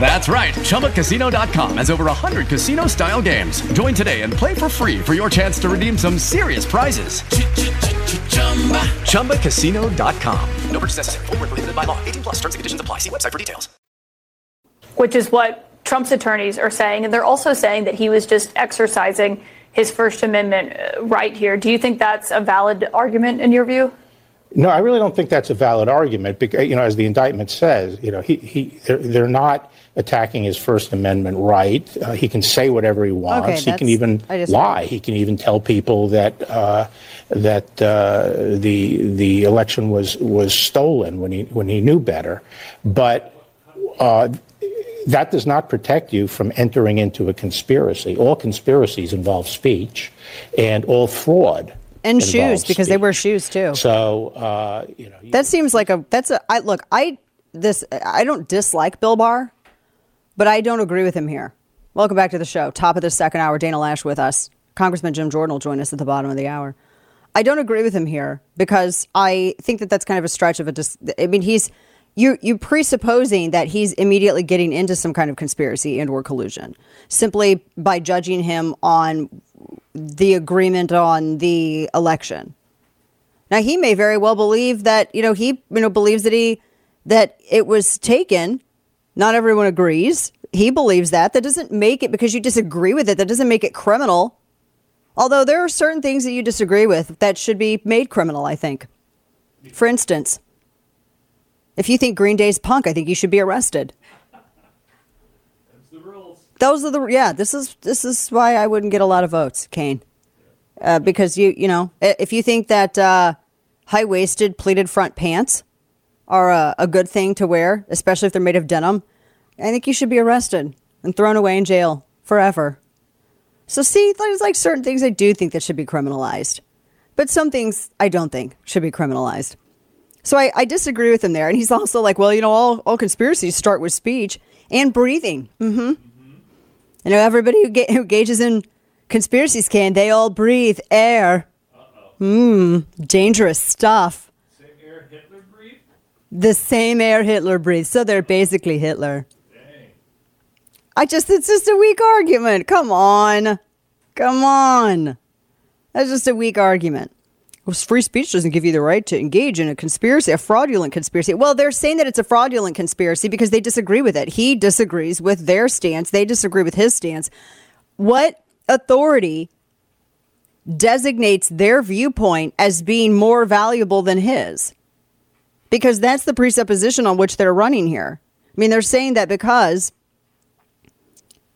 Speaker 17: That's right. ChumbaCasino.com has over 100 casino style games. Join today and play for free for your chance to redeem some serious prizes. ChumbaCasino.com.
Speaker 18: No purchase necessary. Were prohibited by law. 18 plus terms and conditions apply. See website for details.
Speaker 19: which is what Trump's attorneys are saying. And they're also saying that he was just exercising his First Amendment uh, right here. Do you think that's a valid argument in your view?
Speaker 20: No, I really don't think that's a valid argument because, you know, as the indictment says, you know, he, he they're, they're not attacking his First Amendment right. Uh, he can say whatever he wants. he
Speaker 1: that's-
Speaker 20: can even lie. He can even tell people that uh, that uh, the the election was was stolen when he when he knew better. But uh, that does not protect you from entering into a conspiracy. All conspiracies involve speech, and all fraud
Speaker 1: And shoes because they wear shoes too.
Speaker 20: So uh, you know,
Speaker 1: That seems like a that's a I look, I this I don't dislike Bill Barr, but I don't agree with him here. Welcome back to the show. Top of the second hour, Dana Loesch with us. Congressman Jim Jordan will join us at the bottom of the hour. I don't agree with him here because I think that that's kind of a stretch of a dis- I mean he's you you presupposing that he's immediately getting into some kind of conspiracy and or collusion simply by judging him on the agreement on the election. Now he may very well believe that you know he you know believes that he that it was taken. Not everyone agrees. He believes that. That doesn't make it because you disagree with it. That doesn't make it criminal. Although there are certain things that you disagree with that should be made criminal. I think. For instance, if you think Green Day's punk, I think you should be arrested. Those are the yeah. This is this is why I wouldn't get a lot of votes, Kane, uh, because you you know if you think that uh, high waisted pleated front pants are a, a good thing to wear, especially if they're made of denim, I think you should be arrested and thrown away in jail forever. So see, there's like certain things I do think that should be criminalized, but some things I don't think should be criminalized. So I, I disagree with him there. And he's also like, well, you know, all, all conspiracies start with speech and breathing. Mm-hmm. You know, everybody who, ga- who engages in conspiracies can, they all breathe air. Hmm, dangerous stuff. Same air Hitler breathed? The same air Hitler breathed. So they're basically Hitler. I just, it's just a weak argument. Come on. Come on. That's just a weak argument. Free speech doesn't give you the right to engage in a conspiracy, a fraudulent conspiracy. Well, they're saying that it's a fraudulent conspiracy because they disagree with it. He disagrees with their stance. They disagree with his stance. What authority designates their viewpoint as being more valuable than his? Because that's the presupposition on which they're running here. I mean, they're saying that because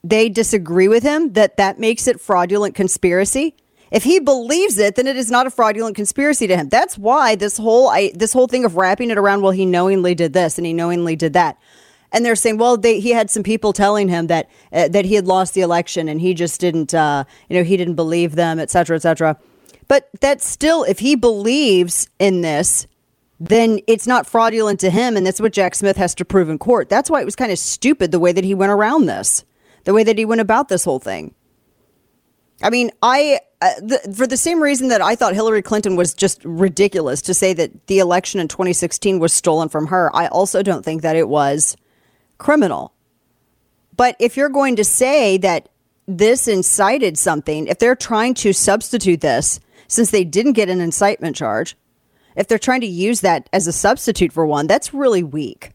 Speaker 1: they disagree with him, that that makes it fraudulent conspiracy. If he believes it, then it is not a fraudulent conspiracy to him. That's why this whole I, this whole thing of wrapping it around, well, he knowingly did this and he knowingly did that, and they're saying, well, they, he had some people telling him that uh, that he had lost the election and he just didn't, uh, you know, he didn't believe them, et cetera, et cetera. But that's still, if he believes in this, then it's not fraudulent to him, and that's what Jack Smith has to prove in court. That's why it was kind of stupid the way that he went around this, the way that he went about this whole thing. I mean, I uh, the, for the same reason that I thought Hillary Clinton was just ridiculous to say that the election in 2016 was stolen from her. I also don't think that it was criminal. But if you're going to say that this incited something, if they're trying to substitute this, since they didn't get an incitement charge, if they're trying to use that as a substitute for one, that's really weak.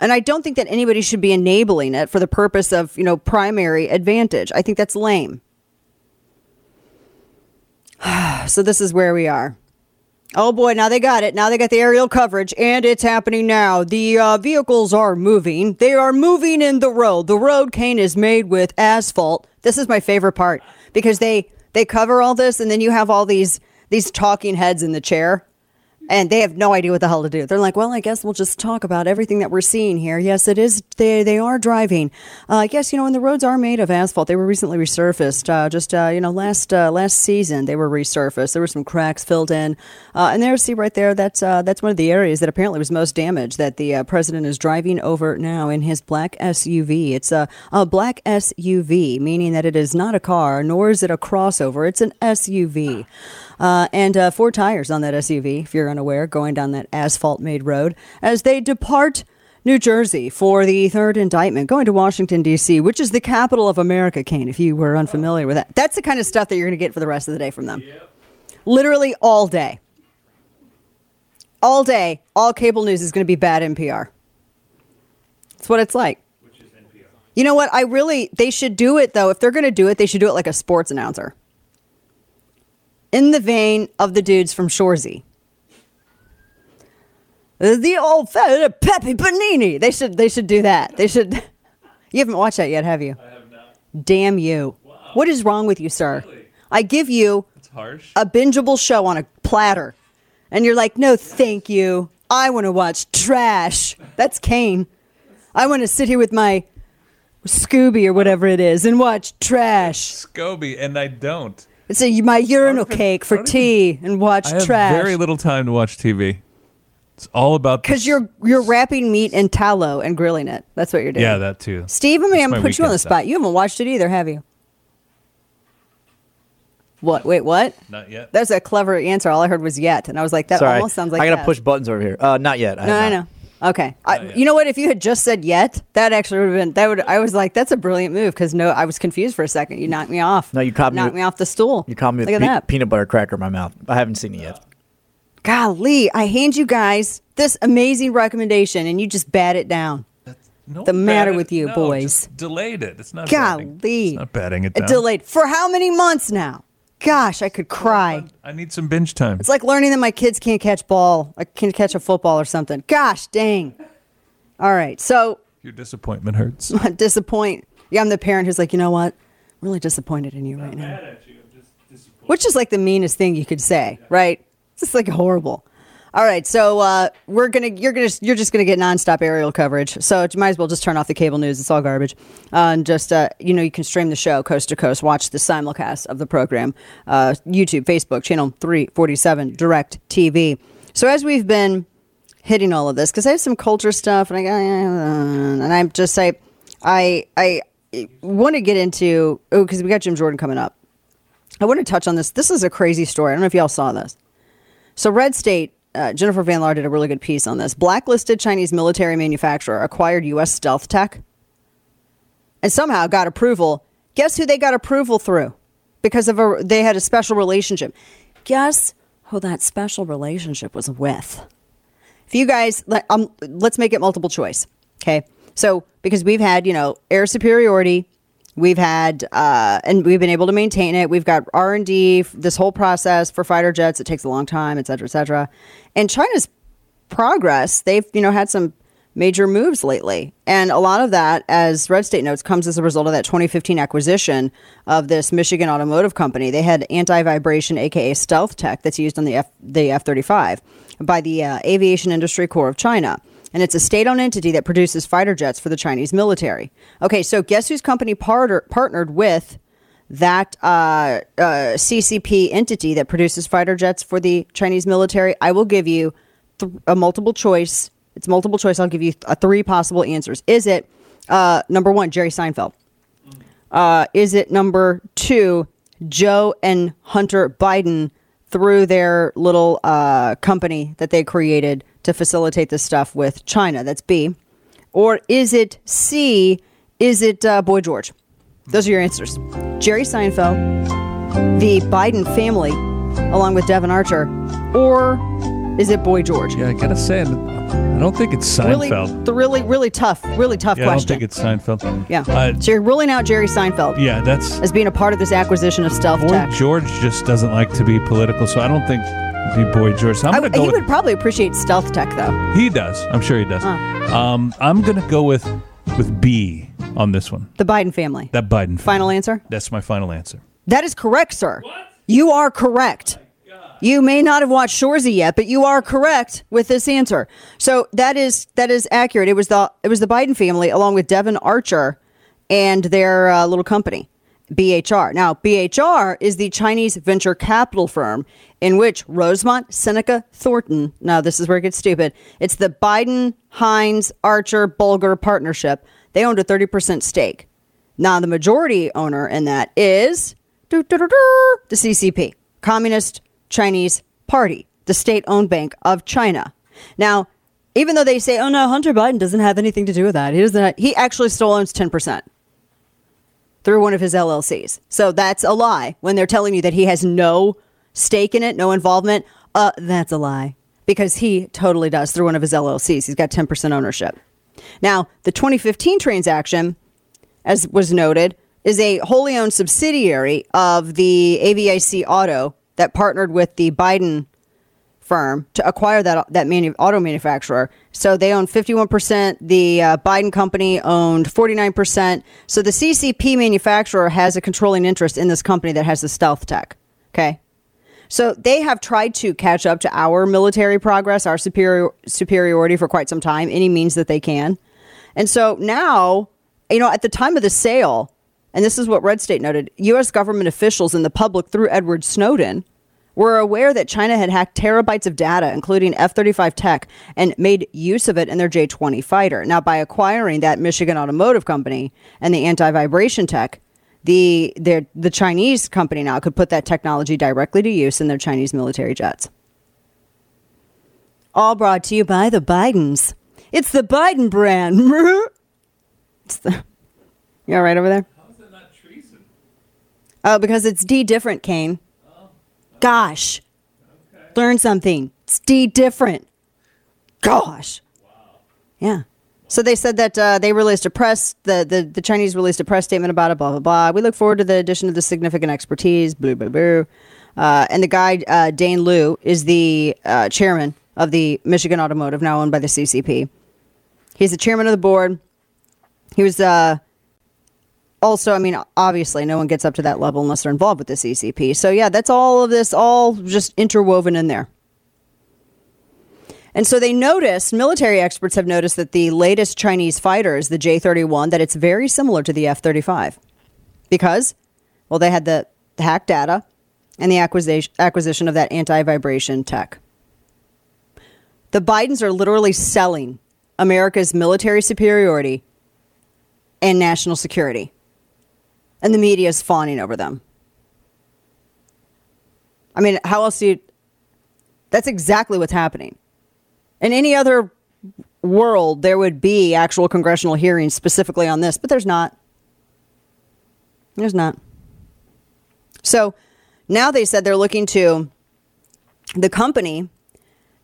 Speaker 1: And I don't think that anybody should be enabling it for the purpose of, you know, primary advantage. I think that's lame. so this is where we are. Oh boy, now they got it. Now they got the aerial coverage, and it's happening now. The uh, vehicles are moving. They are moving in the road. The road cane is made with asphalt. This is my favorite part because they they cover all this, and then you have all these these talking heads in the chair, and they have no idea what the hell to do. They're like, "Well, I guess we'll just talk about everything that we're seeing here." Yes, it is. They they are driving. Uh, I guess you know, and the roads are made of asphalt. They were recently resurfaced. Uh, just uh, you know, last uh, last season they were resurfaced. There were some cracks filled in, uh, and there, see right there, that's uh, that's one of the areas that apparently was most damaged. That the uh, president is driving over now in his black SUV. It's a a black SUV, meaning that it is not a car, nor is it a crossover. It's an SUV. Uh, and uh, four tires on that SUV, if you're unaware, going down that asphalt made road as they depart New Jersey for the third indictment, going to Washington, D.C., which is the capital of America, Kane, if you were unfamiliar with that. That's the kind of stuff that you're going to get for the rest of the day from them. Literally all day. All day, all cable news is going to be bad NPR. That's what it's like. You know what? I really, they should do it though. If they're going to do it, they should do it like a sports announcer in the vein of the dudes from Shoresy. The old fella Pepe Panini. They should they should do that. They should You haven't watched that yet, have you? I have not. Damn you. What is wrong with you, sir? I give you
Speaker 3: harsh.
Speaker 1: a bingeable show on a platter. And you're like, "No, thank you. I want to watch trash." That's Kane. I want to sit here with my Scooby or whatever it is and watch trash.
Speaker 3: Scooby, and I don't.
Speaker 1: It's a, my urinal cake for tea and watch
Speaker 3: I have
Speaker 1: trash.
Speaker 3: very little time to watch TV. It's all about
Speaker 1: Because you're you're wrapping meat in tallow and grilling it. That's what you're doing.
Speaker 3: yeah, that too.
Speaker 1: Steve, I mean, I'm gonna put you on the spot.
Speaker 3: stuff.
Speaker 1: You haven't watched it either, have you? What? Wait, what?
Speaker 3: Not yet.
Speaker 1: That's a clever answer. All I heard was yet, and I was like, that
Speaker 21: Sorry.
Speaker 1: almost sounds like
Speaker 21: I gotta
Speaker 1: yes.
Speaker 21: push buttons over here. Uh, not yet. I
Speaker 1: No, I
Speaker 21: not.
Speaker 1: know. Okay. Oh, I, you know what? If you had just said yet, that actually would have been that would. I was like, that's a brilliant move because no, I was confused for a second. You knocked me off.
Speaker 21: No, you caught me.
Speaker 1: knocked
Speaker 21: with-
Speaker 1: me off the stool.
Speaker 21: You caught me with
Speaker 1: Look at
Speaker 21: pe-
Speaker 1: that.
Speaker 21: peanut butter cracker in my mouth. I haven't seen it yet.
Speaker 1: Golly, I hand you guys this amazing recommendation, and you just bat it down.
Speaker 3: No
Speaker 1: the matter
Speaker 3: batting-
Speaker 1: with you,
Speaker 3: no,
Speaker 1: boys?
Speaker 3: just delayed it. It's not. batting.
Speaker 1: Golly,
Speaker 3: It's not batting it
Speaker 1: It
Speaker 3: down.
Speaker 1: delayed for how many months now? Gosh, I could cry.
Speaker 3: I need some binge time.
Speaker 1: It's like learning that my kids can't catch ball. I can't catch a football or something. Gosh, dang. All right, so
Speaker 3: Your disappointment hurts.
Speaker 1: disappoint. Yeah, I'm the parent who's like, you know what? I'm really disappointed in you right now. Which is like the meanest thing you could say, right? It's just like horrible. All right, so uh, we're gonna you're gonna you're just gonna get nonstop aerial coverage. So you might as well just turn off the cable news. It's all garbage. Uh, and just uh, you know you can stream the show coast to coast. Watch the simulcast of the program. Uh, YouTube, Facebook, channel three forty seven, Direct TV. So as we've been hitting all of this, because I have some culture stuff, and I and I'm just say I I want to get into oh because we got Jim Jordan coming up. I want to touch on this. This is a crazy story. I don't know if y'all saw this. So, Red State, uh, Jennifer Van Laar did a really good piece on this. Blacklisted Chinese military manufacturer acquired U.S. stealth tech and somehow got approval. Guess who they got approval through? Because of a, they had a special relationship. Guess who that special relationship was with? If you guys, let, um, let's make it multiple choice. Okay. So, because we've had, you know, air superiority, we've had, uh, and we've been able to maintain it. We've got R and D, this whole process for fighter jets. It takes a long time, et cetera, et cetera. And China's progress, they've, you know, had some major moves lately. And a lot of that, as Red State notes, comes as a result of that 2015 acquisition of this Michigan automotive company. They had anti-vibration, aka stealth tech, that's used on the F the F-35 by the uh, Aviation Industry Corps of China. And it's a state-owned entity that produces fighter jets for the Chinese military. Okay, so guess whose company partner, partnered with that uh, uh, CCP entity that produces fighter jets for the Chinese military? I will give you th- a multiple choice. It's multiple choice. I'll give you th- three possible answers. Is it uh, number one, Jerry Seinfeld? Uh, is it number two, Joe and Hunter Biden through their little uh, company that they created to facilitate this stuff with China? That's B. Or is it C? Is it uh, Boy George? Those are your answers. Jerry Seinfeld, the Biden family, along with Devon Archer, or is it Boy George?
Speaker 3: Yeah, I gotta say, I don't think it's Seinfeld.
Speaker 1: Really, the really, really tough, really tough question
Speaker 3: yeah, I don't think it's Seinfeld.
Speaker 1: yeah.
Speaker 3: Uh,
Speaker 1: so you're ruling out Jerry Seinfeld
Speaker 3: yeah, that's
Speaker 1: as being a part of this acquisition of stealth
Speaker 3: Boy
Speaker 1: tech.
Speaker 3: George just doesn't like to be political, so I don't think Your boy George. So I'm gonna go
Speaker 1: he
Speaker 3: with,
Speaker 1: would probably appreciate stealth tech, though.
Speaker 3: He does. I'm sure he does.
Speaker 1: Huh.
Speaker 3: Um, I'm gonna go with with B on this one.
Speaker 1: The Biden family.
Speaker 3: That Biden.
Speaker 1: Final answer?
Speaker 3: That's my final answer.
Speaker 1: That is correct, sir. You are correct. You may not have watched Shoresy yet, but you are correct with this answer. So that is that is accurate. It was the it was the Biden family along with Devon Archer and their uh, little company, BHR. Now, BHR is the Chinese venture capital firm in which Rosemont, Seneca, Thornton. Now, this is where it gets stupid. It's the Biden, Heinz, Archer, Bulger partnership. They owned a 30% stake. Now, the majority owner in that is the CCP, Communist Chinese Party, the state owned bank of China. Now, even though they say, oh no, Hunter Biden doesn't have anything to do with that, he, doesn't, he actually still owns 10% through one of his LLCs. So that's a lie. When they're telling you that he has no stake in it, no involvement, uh, that's a lie because he totally does through one of his LLCs. He's got 10% ownership. Now, the 2015 transaction, as was noted, is a wholly owned subsidiary of the AVIC Auto that partnered with the Biden firm to acquire that that manu- auto manufacturer. So they own 51%. The uh, Biden company owned 49%. So the CCP manufacturer has a controlling interest in this company that has the stealth tech. Okay. So they have tried to catch up to our military progress, our superior superiority for quite some time, any means that they can. And so now, you know, at the time of the sale, and this is what Red State noted, U.S. government officials and the public through Edward Snowden were aware that China had hacked terabytes of data, including F 35 tech, and made use of it in their J 20 fighter. Now, by acquiring that Michigan Automotive Company and the anti vibration tech, the, their- the Chinese company now could put that technology directly to use in their Chinese military jets. All brought to you by the Bidens. It's the Biden brand. it's the, you all right over there? Oh, because it's D different, Kane. Gosh. Learn something. It's D different. Gosh. Wow. Yeah. So they said that uh, they released a press, the, the, the Chinese released a press statement about it, blah, blah, blah. We look forward to the addition of the significant expertise, blah, blah, blah. Uh, and the guy, uh, Dane Liu, is the uh, chairman of the Michigan Automotive, now owned by the CCP. He's the chairman of the board. He was uh, also, I mean, obviously, no one gets up to that level unless they're involved with the CCP. So, yeah, that's all of this, all just interwoven in there. And so they noticed, military experts have noticed that the latest Chinese fighters, the J 31, that it's very similar to the F 35. Because, well, they had the, hacked data and the acquisition, acquisition of that anti vibration tech. The Bidens are literally selling America's military superiority and national security. And the media is fawning over them. I mean, how else do you. That's exactly what's happening. In any other world, there would be actual congressional hearings specifically on this, but there's not. There's not. So now they said they're looking to the company.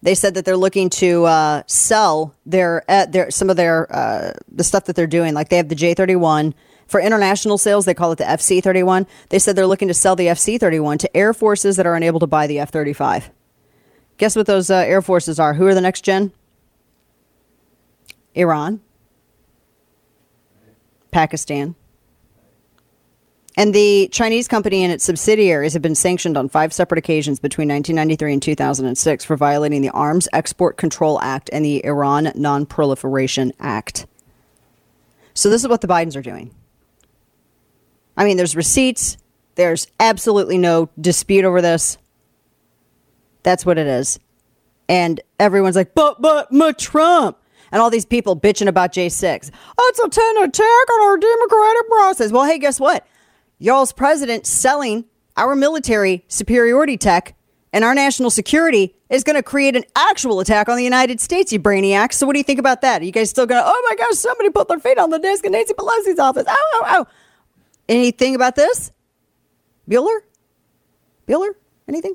Speaker 1: They said that they're looking to uh, sell their uh, their some of their uh, the stuff that they're doing. Like they have the J thirty one for international sales. They call it the FC thirty one. They said they're looking to sell the FC thirty one to air forces that are unable to buy the F thirty five. Guess what those uh, air forces are? Who are the next gen? Iran, Pakistan. And the Chinese company and its subsidiaries have been sanctioned on five separate occasions between 1993 and 2006 for violating the Arms Export Control Act and the Iran Non Proliferation Act. So, this is what the Bidens are doing. I mean, there's receipts, there's absolutely no dispute over this. That's what it is. And everyone's like, but, but, but Trump. And all these people bitching about J6. Oh, it's a 10 attack on our democratic process. Well, hey, guess what? Y'all's president selling our military superiority tech and our national security is going to create an actual attack on the United States, you brainiacs. So what do you think about that? Are you guys still going to, oh my gosh, somebody put their feet on the desk in Nancy Pelosi's office. Oh, oh, ow. Anything about this? Bueller? Bueller? Anything?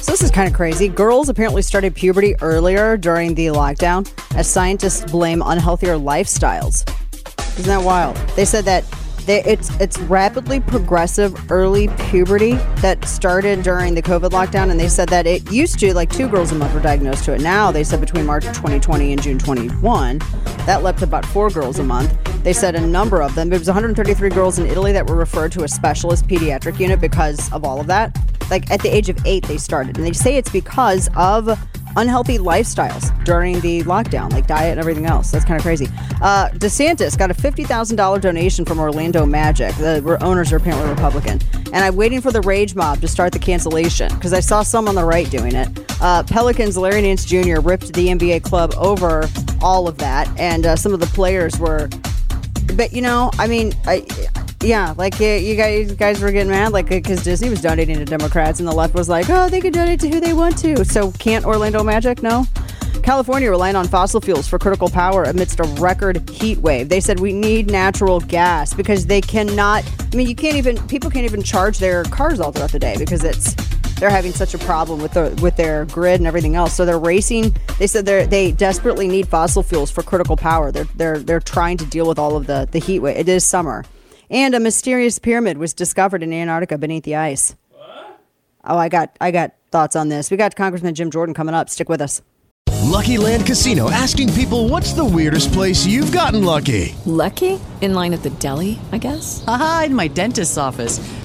Speaker 1: So this is kind of crazy. Girls apparently started puberty earlier during the lockdown as scientists blame unhealthier lifestyles. Isn't that wild? They said that it's it's rapidly progressive early puberty that started during the COVID lockdown, and they said that it used to like two girls a month were diagnosed to it. Now they said between March 2020 and June 21, that leapt about four girls a month. They said a number of them. It was 133 girls in Italy that were referred to a specialist pediatric unit because of all of that. Like at the age of eight, they started, and they say it's because of unhealthy lifestyles during the lockdown, like diet and everything else. That's kind of crazy. Uh, DeSantis got a $50,000 donation from Orlando Magic. The owners are apparently Republican. And I'm waiting for the rage mob to start the cancellation because I saw some on the right doing it. Uh, Pelicans, Larry Nance Jr. ripped the NBA club over all of that. And uh, some of the players were. But, you know, I mean, I. Yeah, like you guys, guys were getting mad, like because Disney was donating to Democrats, and the left was like, "Oh, they can donate to who they want to." So can't Orlando Magic? No. California relying on fossil fuels for critical power amidst a record heat wave. They said we need natural gas because they cannot. I mean, you can't even people can't even charge their cars all throughout the day because it's they're having such a problem with the with their grid and everything else. So they're racing. They said they they desperately need fossil fuels for critical power. They're they're they're trying to deal with all of the the heat wave. It is summer. And a mysterious pyramid was discovered in Antarctica beneath the ice. What? Oh, I got I got thoughts on this. We got Congressman Jim Jordan coming up. Stick with us.
Speaker 14: Lucky Land Casino asking people what's the weirdest place you've gotten lucky?
Speaker 22: Lucky? In line at the deli, I guess?
Speaker 23: Aha, in my dentist's office.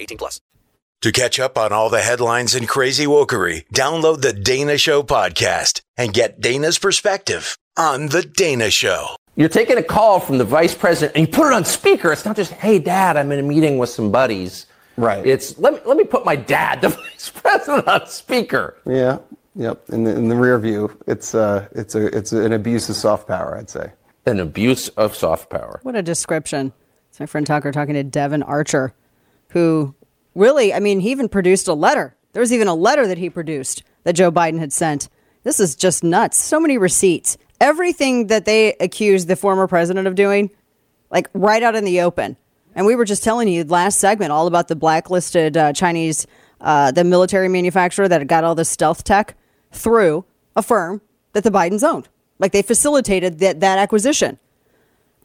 Speaker 18: 18 plus.
Speaker 9: To catch up on all the headlines and crazy wokery, download the Dana Show podcast and get Dana's perspective on the Dana Show.
Speaker 12: You're taking a call from the vice president and you put it on speaker. It's not just, hey, dad, I'm in a meeting with some buddies.
Speaker 13: Right.
Speaker 12: It's, let me, let me put my dad, the vice president, on speaker.
Speaker 13: Yeah. Yep. In the, in the rear view, it's uh, it's a it's an abuse of soft power. I'd say.
Speaker 12: An abuse of soft power.
Speaker 1: What a description. It's my friend Tucker talking to Devon Archer, who really, I mean, he even produced a letter. There was even a letter that he produced that Joe Biden had sent. This is just nuts. So many receipts. Everything that they accused the former president of doing, like right out in the open. And we were just telling you last segment all about the blacklisted uh, Chinese, uh, the military manufacturer that got all this stealth tech through a firm that the Bidens owned. Like they facilitated that, that acquisition.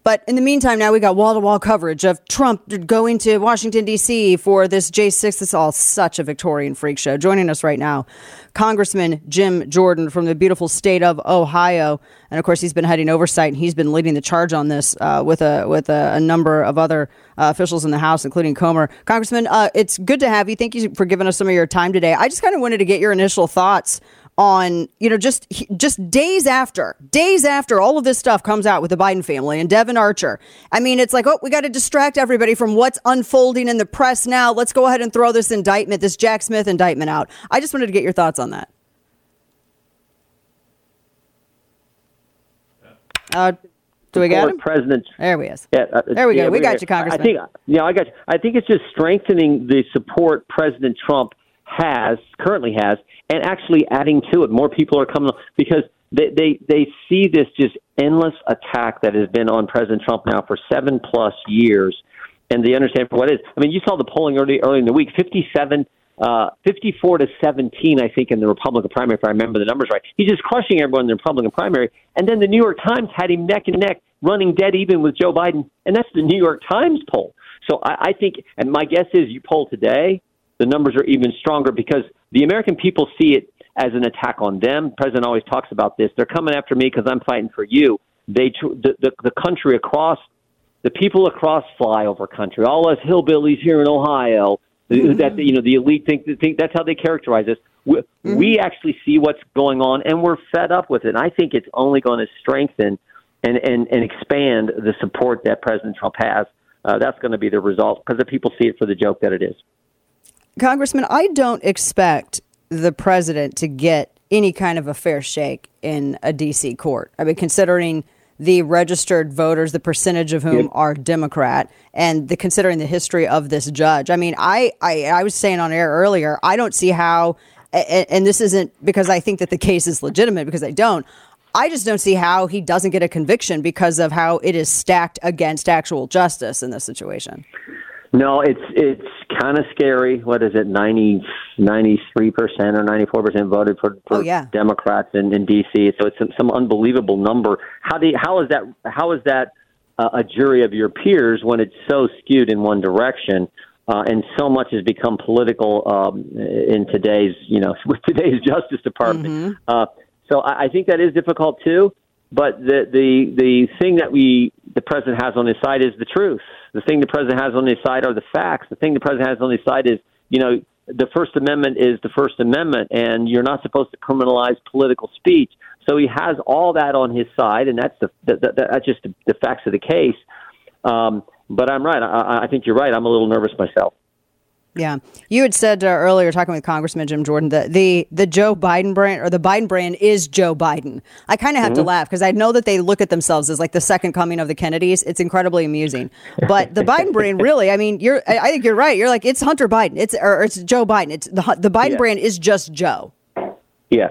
Speaker 1: But in the meantime, now we got wall to wall coverage of Trump going to Washington, D.C. for this J6. It's all such a Victorian freak show. Joining us right now, Congressman Jim Jordan from the beautiful state of Ohio. And of course, he's been heading oversight and he's been leading the charge on this uh, with, a, with a, a number of other uh, officials in the House, including Comer. Congressman, uh, it's good to have you. Thank you for giving us some of your time today. I just kind of wanted to get your initial thoughts on you know just just days after days after all of this stuff comes out with the Biden family and Devon Archer. I mean, it's like oh, we got to distract everybody from what's unfolding in the press now. Let's go ahead and throw this indictment, this Jack Smith indictment out. I just wanted to get your thoughts on that. Uh, do we got him?
Speaker 24: President.
Speaker 1: There we is.
Speaker 24: Yeah, uh,
Speaker 1: There we go.
Speaker 24: yeah,
Speaker 1: We got you, Congressman.
Speaker 24: I think, yeah, I got you. I think it's just strengthening the support President Trump has currently has, and actually adding to it. More people are coming because they they they see this just endless attack that has been on President Trump now for seven plus years, and they understand for what it is. I mean, you saw the polling early early in the week, fifty seven. Uh, 54 to 17, I think, in the Republican primary, if I remember the numbers right. He's just crushing everyone in the Republican primary. And then the New York Times had him neck and neck, running dead even with Joe Biden. And that's the New York Times poll. So I, I think, and my guess is you poll today, the numbers are even stronger because the American people see it as an attack on them. The president always talks about this. They're coming after me because I'm fighting for you. They, tr- the, the, the country across, the people across flyover country, all us hillbillies here in Ohio, that you know the elite think, think that's how they characterize us. We, we actually see what's going on, and we're fed up with it. And I think it's only going to strengthen and, and, and expand the support that President Trump has. Uh, that's going to be the result because the people see it for the joke that it is.
Speaker 1: Congressman, I don't expect the president to get any kind of a fair shake in a D.C. court. I mean, considering the registered voters, the percentage of whom
Speaker 25: Yep.
Speaker 1: are Democrat, and the considering the history of this judge. I mean, I, I, I was saying on air earlier, I don't see how, and, and this isn't because I think that the case is legitimate, because I don't. I just don't see how he doesn't get a conviction because of how it is stacked against actual justice in this situation.
Speaker 24: No, it's it's kind of scary. What is it? 93 percent or ninety four percent voted for, for
Speaker 1: Oh, yeah.
Speaker 24: Democrats in, in D.C. So it's some, some unbelievable number. How do you, how is that how is that uh, a jury of your peers when it's so skewed in one direction? Uh, and so much has become political um, in today's, you know, with today's Justice Department. Uh, so I, I think that is difficult too. But the the the thing that we the president has on his side is the truth. The thing the president has on his side are the facts. The thing the president has on his side is you know the First Amendment is the First Amendment, and you're not supposed to criminalize political speech. So he has all that on his side, and that's the, the, the that's just the, the facts of the case. Um, but I'm right. I, I think you're right. I'm a little nervous myself.
Speaker 1: Yeah, you had said uh, earlier, talking with Congressman Jim Jordan, that the the Joe Biden brand or the Biden brand is Joe Biden. I kind of have to
Speaker 25: Mhm.
Speaker 1: laugh because I know that they look at themselves as like the second coming of the Kennedys. It's incredibly amusing, but the Biden brand, really, I mean, you're. I I think you're right. You're like it's Hunter Biden. It's or it's Joe Biden. It's the the Biden
Speaker 24: Yeah.
Speaker 1: brand is just Joe.
Speaker 24: Yeah.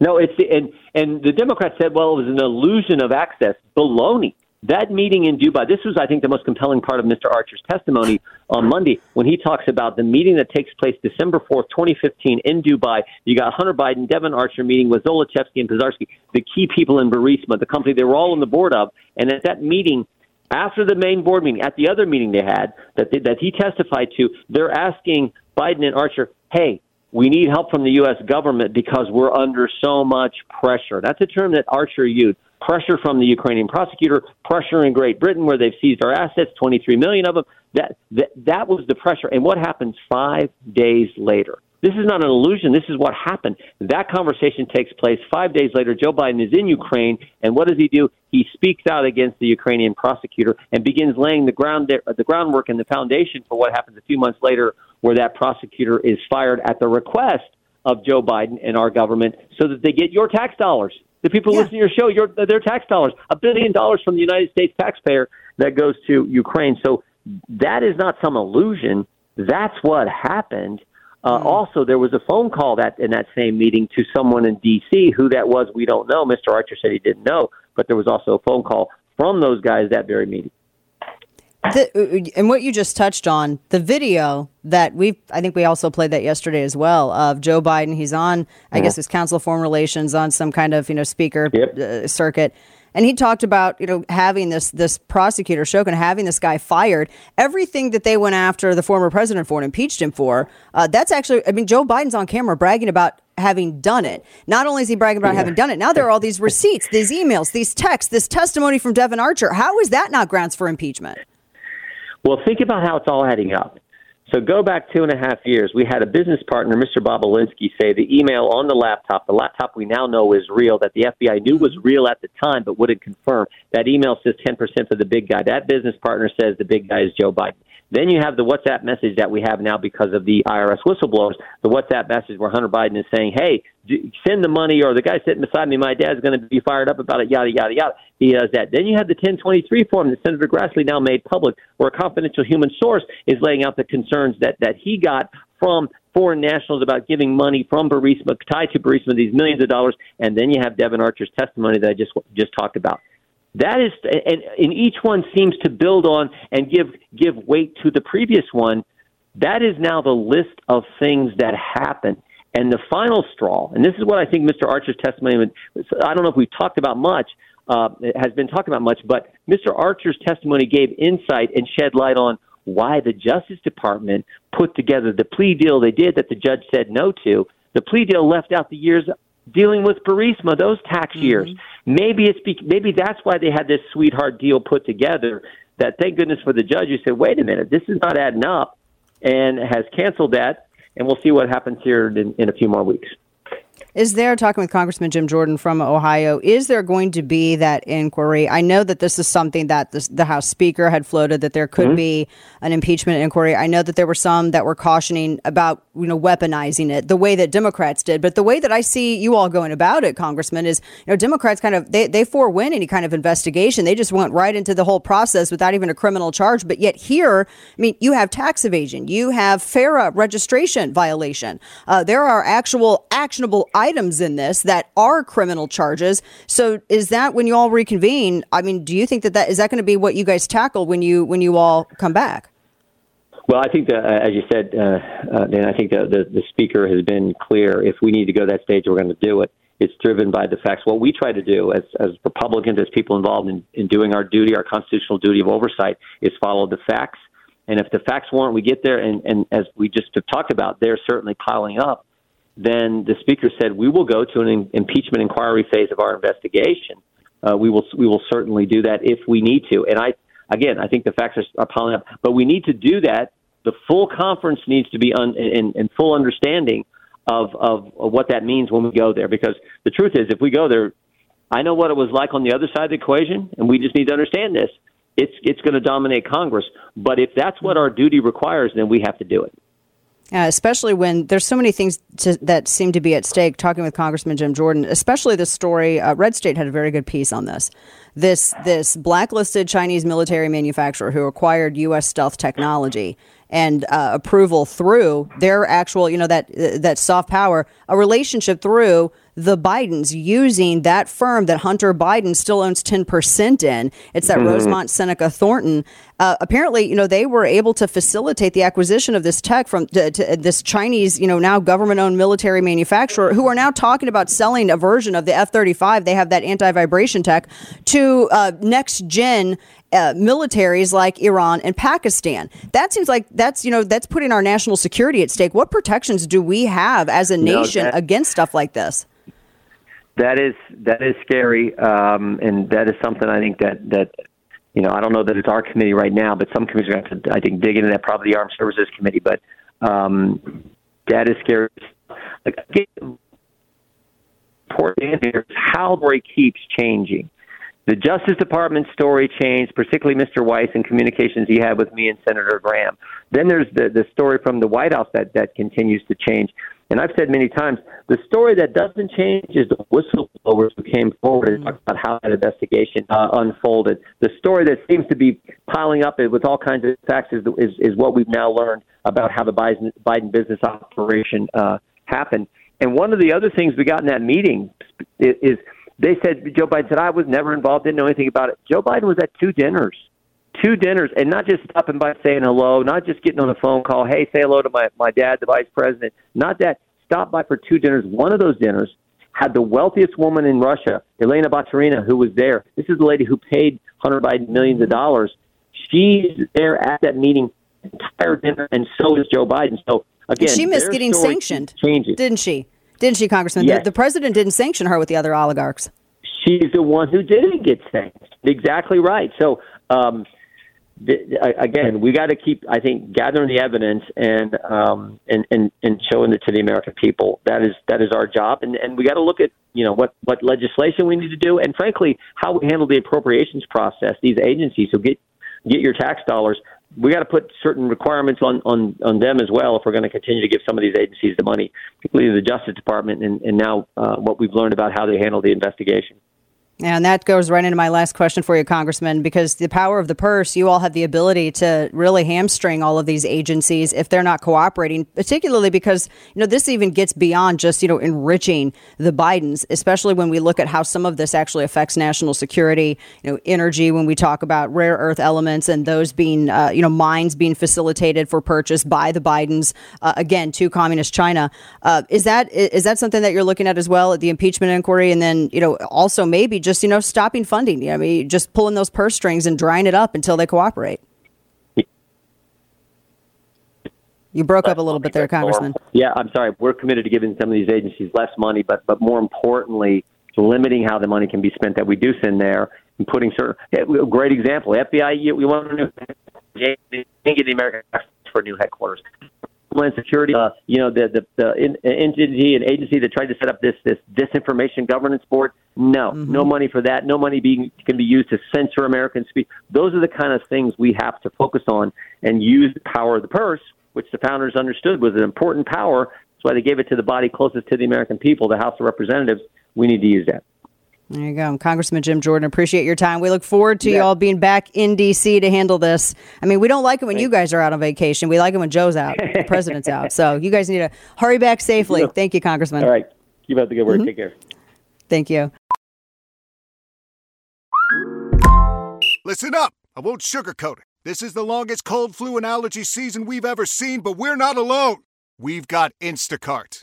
Speaker 24: No, it's and and the Democrats said, well, it was an illusion of access. Baloney. That meeting in Dubai. This was, I think, the most compelling part of Mr. Archer's testimony on Monday when he talks about the meeting that takes place December fourth, 2015, in Dubai. You got Hunter Biden, Devon Archer meeting with Zlochevsky and Pozharskyi, the key people in Burisma, the company they were all on the board of. And at that meeting, after the main board meeting, at the other meeting they had that they, that he testified to, they're asking Biden and Archer, "Hey, we need help from the U.S. government because we're under so much pressure." That's a term that Archer used. Pressure from the Ukrainian prosecutor, pressure in Great Britain where they've seized our assets, 23 million of them. That that that was the pressure. And what happens 5 days later? This is not an illusion. This is what happened. That conversation takes place five days later. Joe Biden is in Ukraine, and what does he do? He speaks out against the Ukrainian prosecutor and begins laying the ground the groundwork and the foundation for what happens a few months later, where that prosecutor is fired at the request of Joe Biden and our government, so that they get your tax dollars. The people who listen to your show, your their tax dollars, a billion dollars from the United States taxpayer that goes to Ukraine. So that is not some illusion. That's what happened. Uh, Also, there was a phone call that in that same meeting to someone in D.C. Who that was, we don't know. Mr. Archer said he didn't know, but there was also a phone call from those guys that very meeting.
Speaker 1: The, and what you just touched on, the video that we, I think we also played that yesterday as well of Joe Biden. He's on, I guess, his Council of Foreign Relations on some kind of you know speaker uh, circuit, and he talked about you know having this this prosecutor Shokin having this guy fired. Everything that they went after the former president for and impeached him for, uh, that's actually, I mean, Joe Biden's on camera bragging about having done it. Not only is he bragging about having done it, now there are all these receipts, these emails, these texts, this testimony from Devon Archer. How is that not grounds for impeachment?
Speaker 24: Well, think about how it's all adding up. So go back two and a half years. We had a business partner, Mr. Bobulinski, say the email on the laptop, the laptop we now know is real, that the FBI knew was real at the time but wouldn't confirm. That email says 10% for the big guy. That business partner says the big guy is Joe Biden. Then you have the WhatsApp message that we have now because of the IRS whistleblowers. The WhatsApp message where Hunter Biden is saying, "Hey, send the money," or the guy sitting beside me, my dad's going to be fired up about it, yada yada yada. He does that. Then you have the 1023 form that Senator Grassley now made public, where a confidential human source is laying out the concerns that that he got from foreign nationals about giving money from Burisma tied to Burisma these millions of dollars, and then you have Devon Archer's testimony that I just just talked about. That is, and, and each one seems to build on and give give weight to the previous one. That is now the list of things that happen. And the final straw, and this is what I think Mr. Archer's testimony, I don't know if we've talked about much, uh, has been talked about much, but Mr. Archer's testimony gave insight and shed light on why the Justice Department put together the plea deal they did that the judge said no to. The plea deal left out the years dealing with Burisma, those tax mm-hmm. years. Maybe it's be- maybe that's why they had this sweetheart deal put together. That thank goodness for the judge who said, "Wait a minute, this is not adding up," and has canceled that. And we'll see what happens here in, in a few more weeks.
Speaker 1: Is there, talking with Congressman Jim Jordan from Ohio, is there going to be that inquiry? I know that this is something that the, the House Speaker had floated that there could
Speaker 24: Mhm.
Speaker 1: be an impeachment inquiry. I know that there were some that were cautioning about, you know, weaponizing it the way that Democrats did. But the way that I see you all going about it, Congressman, is, you know, Democrats kind of, they, they forewin any kind of investigation. They just went right into the whole process without even a criminal charge. But yet here, I mean, you have tax evasion, you have FARA registration violation. Uh, there are actual actionable items in this that are criminal charges. So is that when you all reconvene? I mean, do you think that that is that going to be what you guys tackle when you when you all come back?
Speaker 24: Well, I think that, uh, as you said, uh, uh, Dan, I think the, the, the speaker has been clear. If we need to go that stage, we're going to do it. It's driven by the facts. What we try to do as, as Republicans, as people involved in, in doing our duty, our constitutional duty of oversight, is follow the facts. And if the facts warrant we get there, and, and as we just have talked about, they're certainly piling up, then the speaker said we will go to an in- impeachment inquiry phase of our investigation. Uh, we will we will certainly do that if we need to. And I again, I think the facts are, are piling up, but we need to do that. The full conference needs to be un, in, in full understanding of, of of what that means when we go there. Because the truth is, if we go there, I know what it was like on the other side of the equation, and we just need to understand this. It's it's going to dominate Congress. But if that's what our duty requires, then we have to do it.
Speaker 1: Uh, especially when there's so many things to, that seem to be at stake. Talking with Congressman Jim Jordan, especially the story, uh, Red State had a very good piece on this. This this blacklisted Chinese military manufacturer who acquired U.S. stealth technology and uh, approval through their actual, you know, that uh, that soft power, a relationship through the Bidens using that firm that Hunter Biden still owns 10% in. It's that
Speaker 25: Mhm.
Speaker 1: Rosemont Seneca Thornton. Uh, apparently, you know, they were able to facilitate the acquisition of this tech from to, to this Chinese, you know, now government owned military manufacturer who are now talking about selling a version of the F 35. They have that anti vibration tech to uh, next gen uh, militaries like Iran and Pakistan. That seems like that's you know that's putting our national security at stake. What protections do we have as a
Speaker 24: No,
Speaker 1: nation
Speaker 24: that-
Speaker 1: against stuff like this?
Speaker 24: That is that is scary, um, and that is something I think that that you know I don't know that it's our committee right now, but some committees are going to have to I think dig into that. Probably the Armed Services Committee, but um, that is scary. Like, important here is how story keeps changing. The Justice Department story changed, particularly Mr. Weiss and communications he had with me and Senator Graham. Then there's the, the story from the White House that, that continues to change. And I've said many times, the story that doesn't change is the whistleblowers who came forward and talked about how that investigation uh, unfolded. The story that seems to be piling up with all kinds of facts is, is, is what we've now learned about how the Biden, Biden business operation uh, happened. And one of the other things we got in that meeting is, is they said Joe Biden said I was never involved, didn't know anything about it. Joe Biden was at two dinners, two dinners, and not just stopping by saying hello, not just getting on a phone call, hey, say hello to my my dad, the vice president. Not that. Stop by for two dinners. One of those dinners had the wealthiest woman in Russia, Elena Baturina, who was there. This is the lady who paid Hunter Biden millions of dollars. She's there at that meeting, entire dinner, and so is Joe Biden. So again,
Speaker 1: she missed getting sanctioned,
Speaker 24: changing.
Speaker 1: didn't she? Didn't she, Congressman?
Speaker 24: Yes.
Speaker 1: The, the president didn't sanction her with the other oligarchs.
Speaker 24: she's the one who didn't get sanctioned. Exactly right. So um, again, we got to keep, I think, gathering the evidence and um, and, and and showing it to the American people. That is that is our job, and and we got to look at you know what what legislation we need to do, and frankly, how we handle the appropriations process. These agencies who get get your tax dollars. we got to put certain requirements on, on, on them as well if we're going to continue to give some of these agencies the money, particularly the Justice Department, and, and now uh, what we've learned about how they handle the investigation.
Speaker 1: And that goes right into my last question for you, Congressman, because the power of the purse, you all have the ability to really hamstring all of these agencies if they're not cooperating, particularly because, you know, this even gets beyond just, you know, enriching the Bidens, especially when we look at how some of this actually affects national security, you know, energy, when we talk about rare earth elements and those being, uh, you know, mines being facilitated for purchase by the Bidens, uh, again, to communist China. Uh, is that is that something that you're looking at as well at the impeachment inquiry? And then, you know, also maybe just you know stopping funding. You know, I mean, just pulling those purse strings and drying it up until they cooperate. You broke up a little bit there, Congressman.
Speaker 24: Yeah, I'm sorry. We're committed to giving some of these agencies less money, but but more importantly, limiting how the money can be spent that we do send there and putting certain. A great example: FBI. You, we want to know get the American for new headquarters. Homeland Security, uh, you know, the the, the in, entity and agency that tried to set up this this disinformation governance board. No, no money for that. No money being can be used to censor American speech. Those are the kind of things we have to focus on and use the power of the purse, which the founders understood was an important power. That's why they gave it to the body closest to the American people, the House of Representatives. We need to use that.
Speaker 1: There you go. Congressman Jim Jordan, appreciate your time. We look forward to
Speaker 24: Yeah.
Speaker 1: you all being back in D.C. to handle this. I mean, we don't like it when you guys are out on vacation. We like it when Joe's out, the president's out. So you guys need to hurry back safely. Thank you, Congressman.
Speaker 24: All right. Keep up the good work.
Speaker 1: Mhm.
Speaker 24: Take care.
Speaker 1: Thank you.
Speaker 25: Listen up. I won't sugarcoat it. This is the longest cold, flu, and allergy season we've ever seen, but we're not alone. We've got Instacart.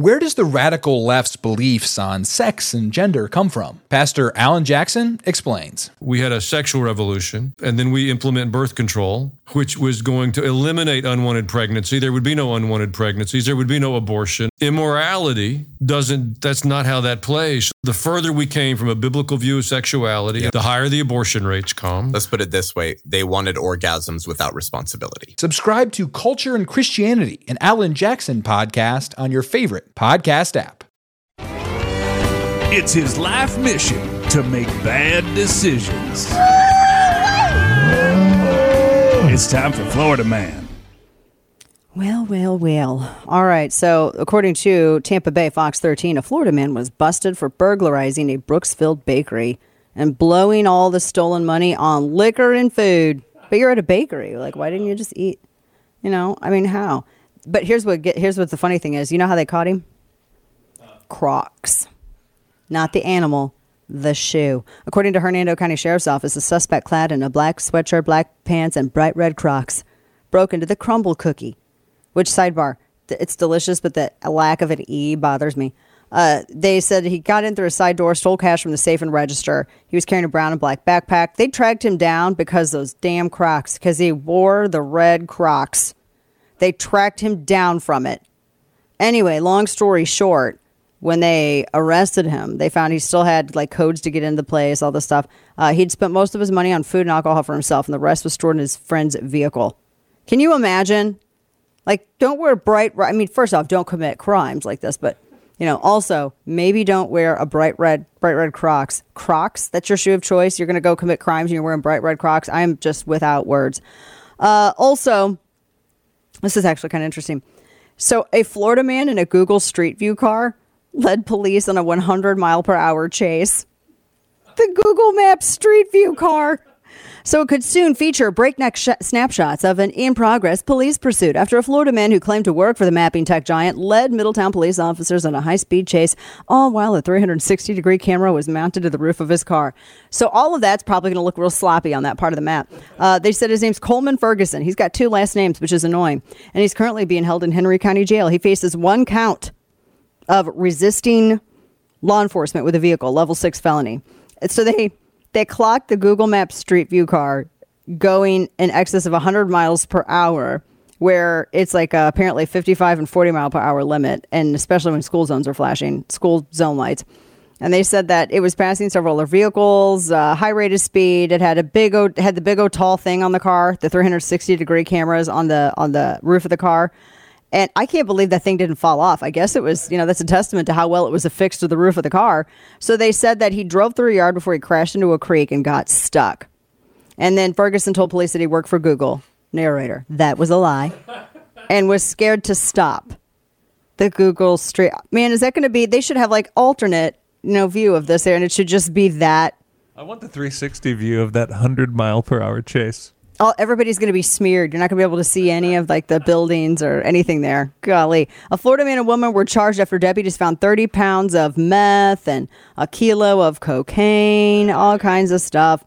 Speaker 26: Where does the radical left's beliefs on sex and gender come from? Pastor Alan Jackson explains.
Speaker 27: We had a sexual revolution, and then we implement birth control, which was going to eliminate unwanted pregnancy. There would be no unwanted pregnancies. There would be no abortion. Immorality doesn't, that's not how that plays. The further we came from a biblical view of sexuality, the higher the abortion rates come.
Speaker 28: Let's put it this way they wanted orgasms without responsibility.
Speaker 26: Subscribe to Culture and Christianity, an Alan Jackson podcast on your favorite podcast app.
Speaker 15: It's his life mission to make bad decisions. It's time for Florida Man.
Speaker 1: Well, well, well. All right. So, according to Tampa Bay Fox 13, a Florida man was busted for burglarizing a Brooksville bakery and blowing all the stolen money on liquor and food. But you're at a bakery. Like, why didn't you just eat? You know, I mean, how? But here's what get, here's what the funny thing is. You know how they caught him? Crocs, not the animal, the shoe. According to Hernando County Sheriff's Office, the suspect clad in a black sweatshirt, black pants, and bright red Crocs broke into the Crumbl Cookie. Which sidebar? It's delicious, but the lack of an E bothers me. Uh, they said he got in through a side door, stole cash from the safe and register. He was carrying a brown and black backpack. They tracked him down because those damn Crocs, because he wore the red Crocs. They tracked him down from it. Anyway, long story short, when they arrested him, they found he still had like codes to get into the place, all this stuff. Uh, he'd spent most of his money on food and alcohol for himself, and the rest was stored in his friend's vehicle. Can you imagine? Like, don't wear bright. I mean, first off, don't commit crimes like this, but you know, also maybe don't wear a bright red, bright red Crocs. Crocs. That's your shoe of choice. You're going to go commit crimes and you're wearing bright red Crocs. I am just without words. Uh, also, this is actually kind of interesting. So, a Florida man in a Google Street View car led police on a 100 mile per hour chase. The Google Maps Street View car. So it could soon feature breakneck sh- snapshots of an in progress police pursuit after a Florida man who claimed to work for the mapping tech giant led Middletown police officers on a high speed chase, all while a 360 degree camera was mounted to the roof of his car. So all of that's probably going to look real sloppy on that part of the map. Uh, they said his name's Coleman Ferguson. He's got two last names, which is annoying. And he's currently being held in Henry County Jail. He faces one count of resisting law enforcement with a vehicle, level six felony. So they they clocked the Google Maps Street View car going in excess of 100 miles per hour, where it's like uh, apparently 55 and 40 mile per hour limit, and especially when school zones are flashing, school zone lights. And they said that it was passing several other vehicles, uh, high rate of speed. It had a big, o, had the big o tall thing on the car, the 360 degree cameras on the on the roof of the car. And I can't believe that thing didn't fall off. I guess it was, you know, that's a testament to how well it was affixed to the roof of the car. So they said that he drove through a yard before he crashed into a creek and got stuck. And then Ferguson told police that he worked for Google. Narrator, that was a lie. and was scared to stop the Google Street. Man, is that going to be? They should have like alternate, you know, view of this there, and it should just be that.
Speaker 3: I want the 360 view of that 100 mile per hour chase.
Speaker 1: All, everybody's going to be smeared. You're not going to be able to see any of like the buildings or anything there. Golly, a Florida man and woman were charged after deputies found 30 pounds of meth and a kilo of cocaine, all kinds of stuff.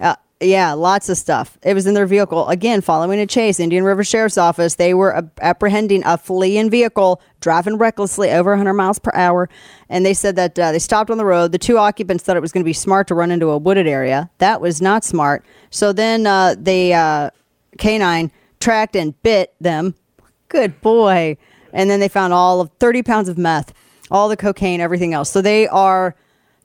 Speaker 1: Uh, yeah, lots of stuff. It was in their vehicle. Again, following a chase, Indian River Sheriff's Office, they were apprehending a fleeing vehicle driving recklessly over 100 miles per hour. And they said that uh, they stopped on the road. The two occupants thought it was going to be smart to run into a wooded area. That was not smart. So then uh, they, uh, canine, tracked and bit them. Good boy. And then they found all of 30 pounds of meth, all the cocaine, everything else. So they are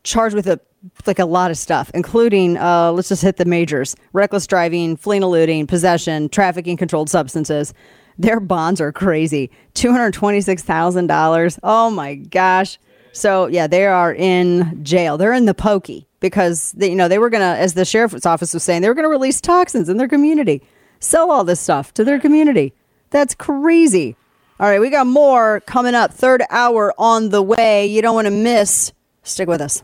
Speaker 1: charged with a like a lot of stuff, including uh, let's just hit the majors: reckless driving, fleeing, eluding, possession, trafficking controlled substances. Their bonds are crazy two hundred twenty-six thousand dollars. Oh my gosh! So yeah, they are in jail. They're in the pokey because they, you know they were gonna, as the sheriff's office was saying, they were gonna release toxins in their community, sell all this stuff to their community. That's crazy. All right, we got more coming up. Third hour on the way. You don't want to miss. Stick with us.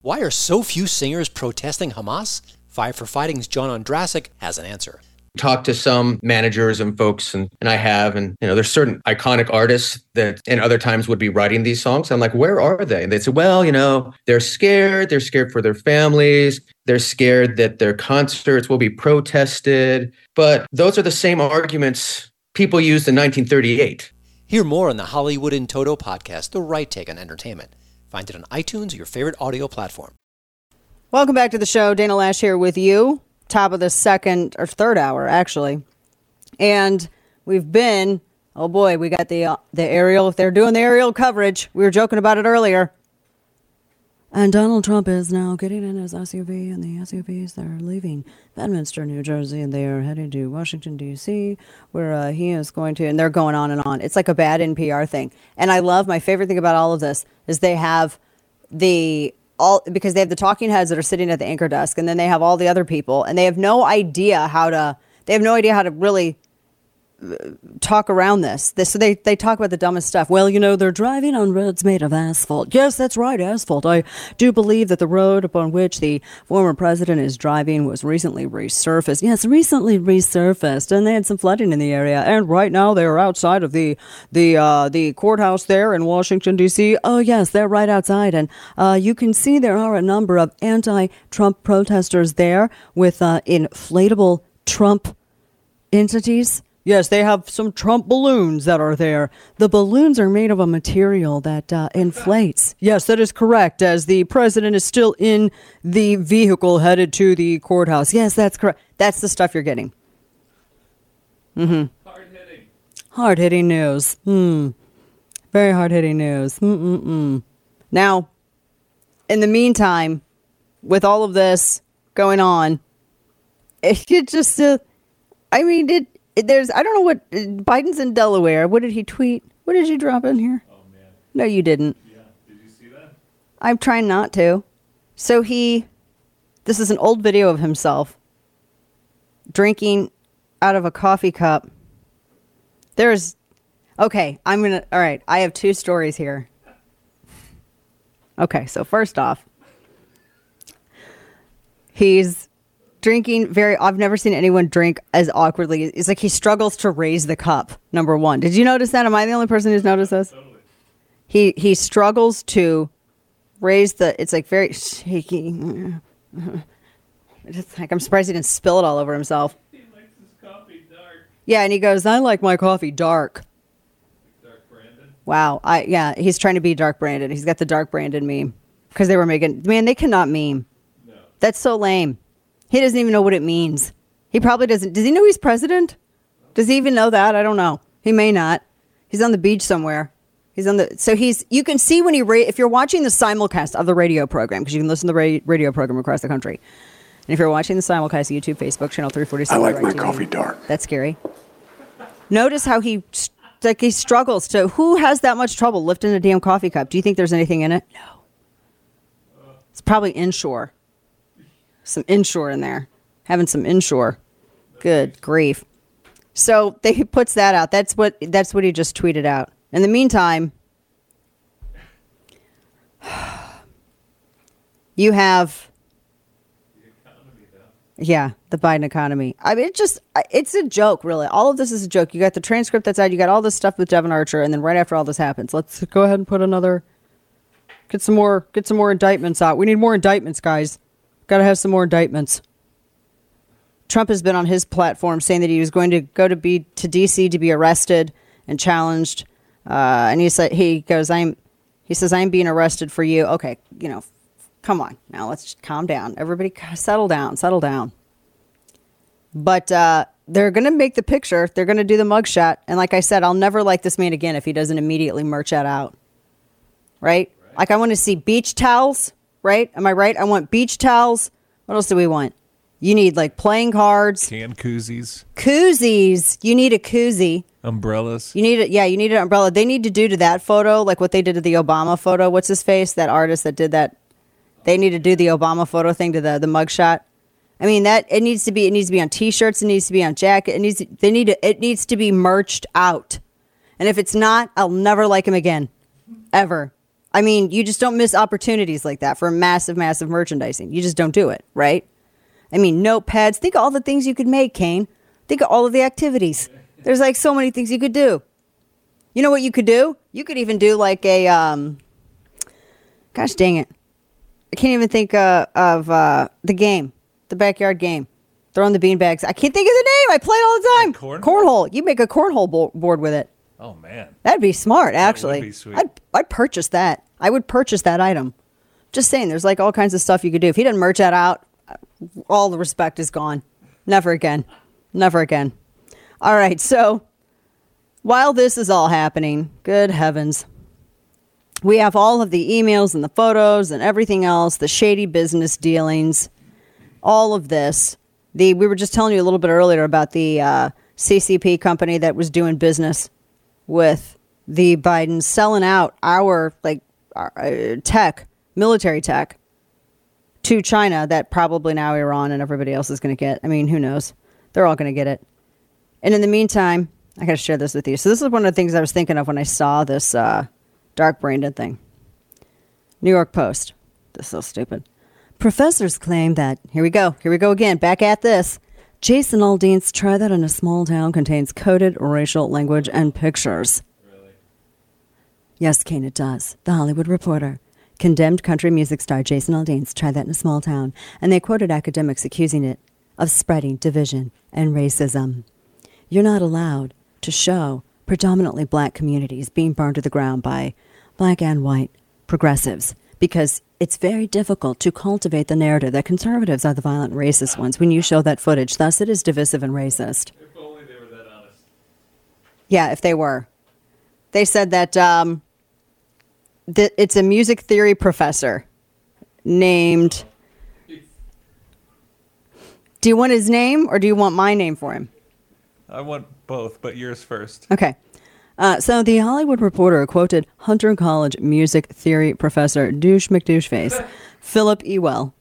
Speaker 29: Why are so few singers protesting Hamas? Five for Fighting's John Ondrasik has an answer.
Speaker 30: talked to some managers and folks and, and I have and you know there's certain iconic artists that in other times would be writing these songs. I'm like, where are they? And they say, well, you know, they're scared, they're scared for their families, they're scared that their concerts will be protested. But those are the same arguments people used in 1938.
Speaker 29: Hear more on the Hollywood in Toto podcast, The Right Take on Entertainment. Find it on iTunes or your favorite audio platform.
Speaker 1: Welcome back to the show. Dana Loesch here with you. Top of the second or third hour, actually. And we've been, oh boy, we got the uh, the aerial. If they're doing the aerial coverage, we were joking about it earlier. And Donald Trump is now getting in his SUV, and the SUVs they're leaving Bedminster, New Jersey, and they are headed to Washington D.C., where uh, he is going to. And they're going on and on. It's like a bad NPR thing. And I love my favorite thing about all of this is they have the all because they have the talking heads that are sitting at the anchor desk, and then they have all the other people, and they have no idea how to. They have no idea how to really talk around this. this. So they, they talk about the dumbest stuff. Well, you know, they're driving on roads made of asphalt. Yes, that's right, asphalt. I do believe that the road upon which the former president is driving was recently resurfaced. Yes, recently resurfaced, and they had some flooding in the area. And right now they are outside of the the uh, the courthouse there in Washington D.C. Oh yes, they're right outside, and uh, you can see there are a number of anti-Trump protesters there with uh, inflatable Trump entities. Yes, they have some Trump balloons that are there. The balloons are made of a material that uh, inflates. Yes, that is correct. As the president is still in the vehicle headed to the courthouse. Yes, that's correct. That's the stuff you're getting. Mm-hmm. Hard hitting. Hard hitting news. Hmm. Very hard hitting news. Mm-mm-mm. Now, in the meantime, with all of this going on, it just. Uh, I mean, it, There's. I don't know what Biden's in Delaware. What did he tweet? What did you drop in here? Oh man. No, you didn't. Yeah. Did you see that? I'm trying not to. So he. This is an old video of himself drinking out of a coffee cup. There's. Okay, I'm gonna. All right, I have two stories here. Okay, so first off, he's drinking very I've never seen anyone drink as awkwardly. It's like he struggles to raise the cup. Number 1. Did you notice that? Am I the only person who's noticed this? He he struggles to raise the. It's like very shaky. It's like I'm surprised he didn't spill it all over himself. Yeah, and he goes, "I like my coffee dark." Dark Brandon. Wow, I yeah, he's trying to be dark Brandon. He's got the dark Brandon meme because they were making man, they cannot meme. That's so lame. He doesn't even know what it means. He probably doesn't. Does he know he's president? Does he even know that? I don't know. He may not. He's on the beach somewhere. He's on the so he's you can see when he ra- if you're watching the simulcast of the radio program because you can listen to the ra- radio program across the country. And if you're watching the simulcast, YouTube, Facebook, channel 346.
Speaker 25: I like my
Speaker 1: TV,
Speaker 25: coffee dark.
Speaker 1: That's scary. Notice how he like he struggles to. Who has that much trouble lifting a damn coffee cup? Do you think there's anything in it? No. It's probably Ensure. Some Ensure in there. Having some Ensure. Good grief. So they he puts that out. That's what that's what he just tweeted out. In the meantime, you have yeah, the Biden economy. I mean, it just it's a joke, really. All of this is a joke. You got the transcript that's out. You got all this stuff with Devon Archer, and then right after all this happens, let's go ahead and put another, get some more, get some more indictments out. We need more indictments, guys. Got to have some more indictments. Trump has been on his platform saying that he was going to go to be to D.C. to be arrested and challenged, uh, and he said he goes, "I'm," he says, "I'm being arrested for you." Okay, you know, come on. Now let's just calm down. Everybody settle down settle down. But uh, they're going to make the picture. They're going to do the mugshot. And like i said i'll never like this man again if he doesn't immediately merch that out. Right, like i want to see beach towels right am i right i want beach towels what else do we want you need like playing cards
Speaker 3: Can koozies,
Speaker 1: koozies you need a koozie
Speaker 3: umbrellas.
Speaker 1: you need it. Yeah, you need an umbrella. They need to do to that photo like what they did to the Obama photo. What's his face? That artist that did that. They need to do the Obama photo thing to the the mugshot. I mean that it needs to be. It needs to be on T-shirts. It needs to be on jacket. It needs. They need to. It needs to be merched out. And if it's not, I'll never like him again, ever. I mean, you just don't miss opportunities like that for massive, massive merchandising. You just don't do it, right? I mean, notepads. Think of all the things you could make, Kane. Think of all of the activities. There's like so many things you could do. You know what you could do? You could even do like a um gosh dang it. I can't even think uh, of uh, the game, the backyard game. Throwing the beanbags. I can't think of the name. I play it all the time. cornhole. You make a cornhole bo- board with it.
Speaker 3: Oh man,
Speaker 1: That'd be smart, actually.
Speaker 3: be sweet.
Speaker 1: I'd, I'd purchase that. I would purchase that item. Just saying, there's like all kinds of stuff you could do. If he doesn't merch that out, all the respect is gone. Never again. Never again. All right, so while this is all happening, good heavens, we have all of the emails and the photos and everything else, the shady business dealings, all of this. The we were just telling you a little bit earlier about the uh, CCP company that was doing business with the Biden selling out our like our, uh, tech, military tech, to China. That probably now Iran and everybody else is going to get. I mean, who knows? They're all going to get it. And in the meantime, I got to share this with you. So this is one of the things I was thinking of when I saw this uh, dark Brandon thing. New York Post. This is so stupid. Professors claim that here we go. Here we go again. Back at this. Jason Aldean's Try That in a Small Town contains coded racial language and pictures. Yes, Kane, it does. The Hollywood Reporter condemned country music star Jason Aldean's Try That in a Small Town, and they quoted academics accusing it of spreading division and racism. You're not allowed to show predominantly black communities being burned to the ground by black and white progressives because it's very difficult to cultivate the narrative that conservatives are the violent racist ones when you show that footage. Thus, it is divisive and racist. If only they were that honest. Yeah, if they were. They said that um, th- it's a music theory professor named. Do you want his name or do you want my name for him?
Speaker 3: I want both, but yours first.
Speaker 1: Okay. Uh, so the Hollywood Reporter quoted Hunter College music theory professor douche McDoucheface Philip Ewell,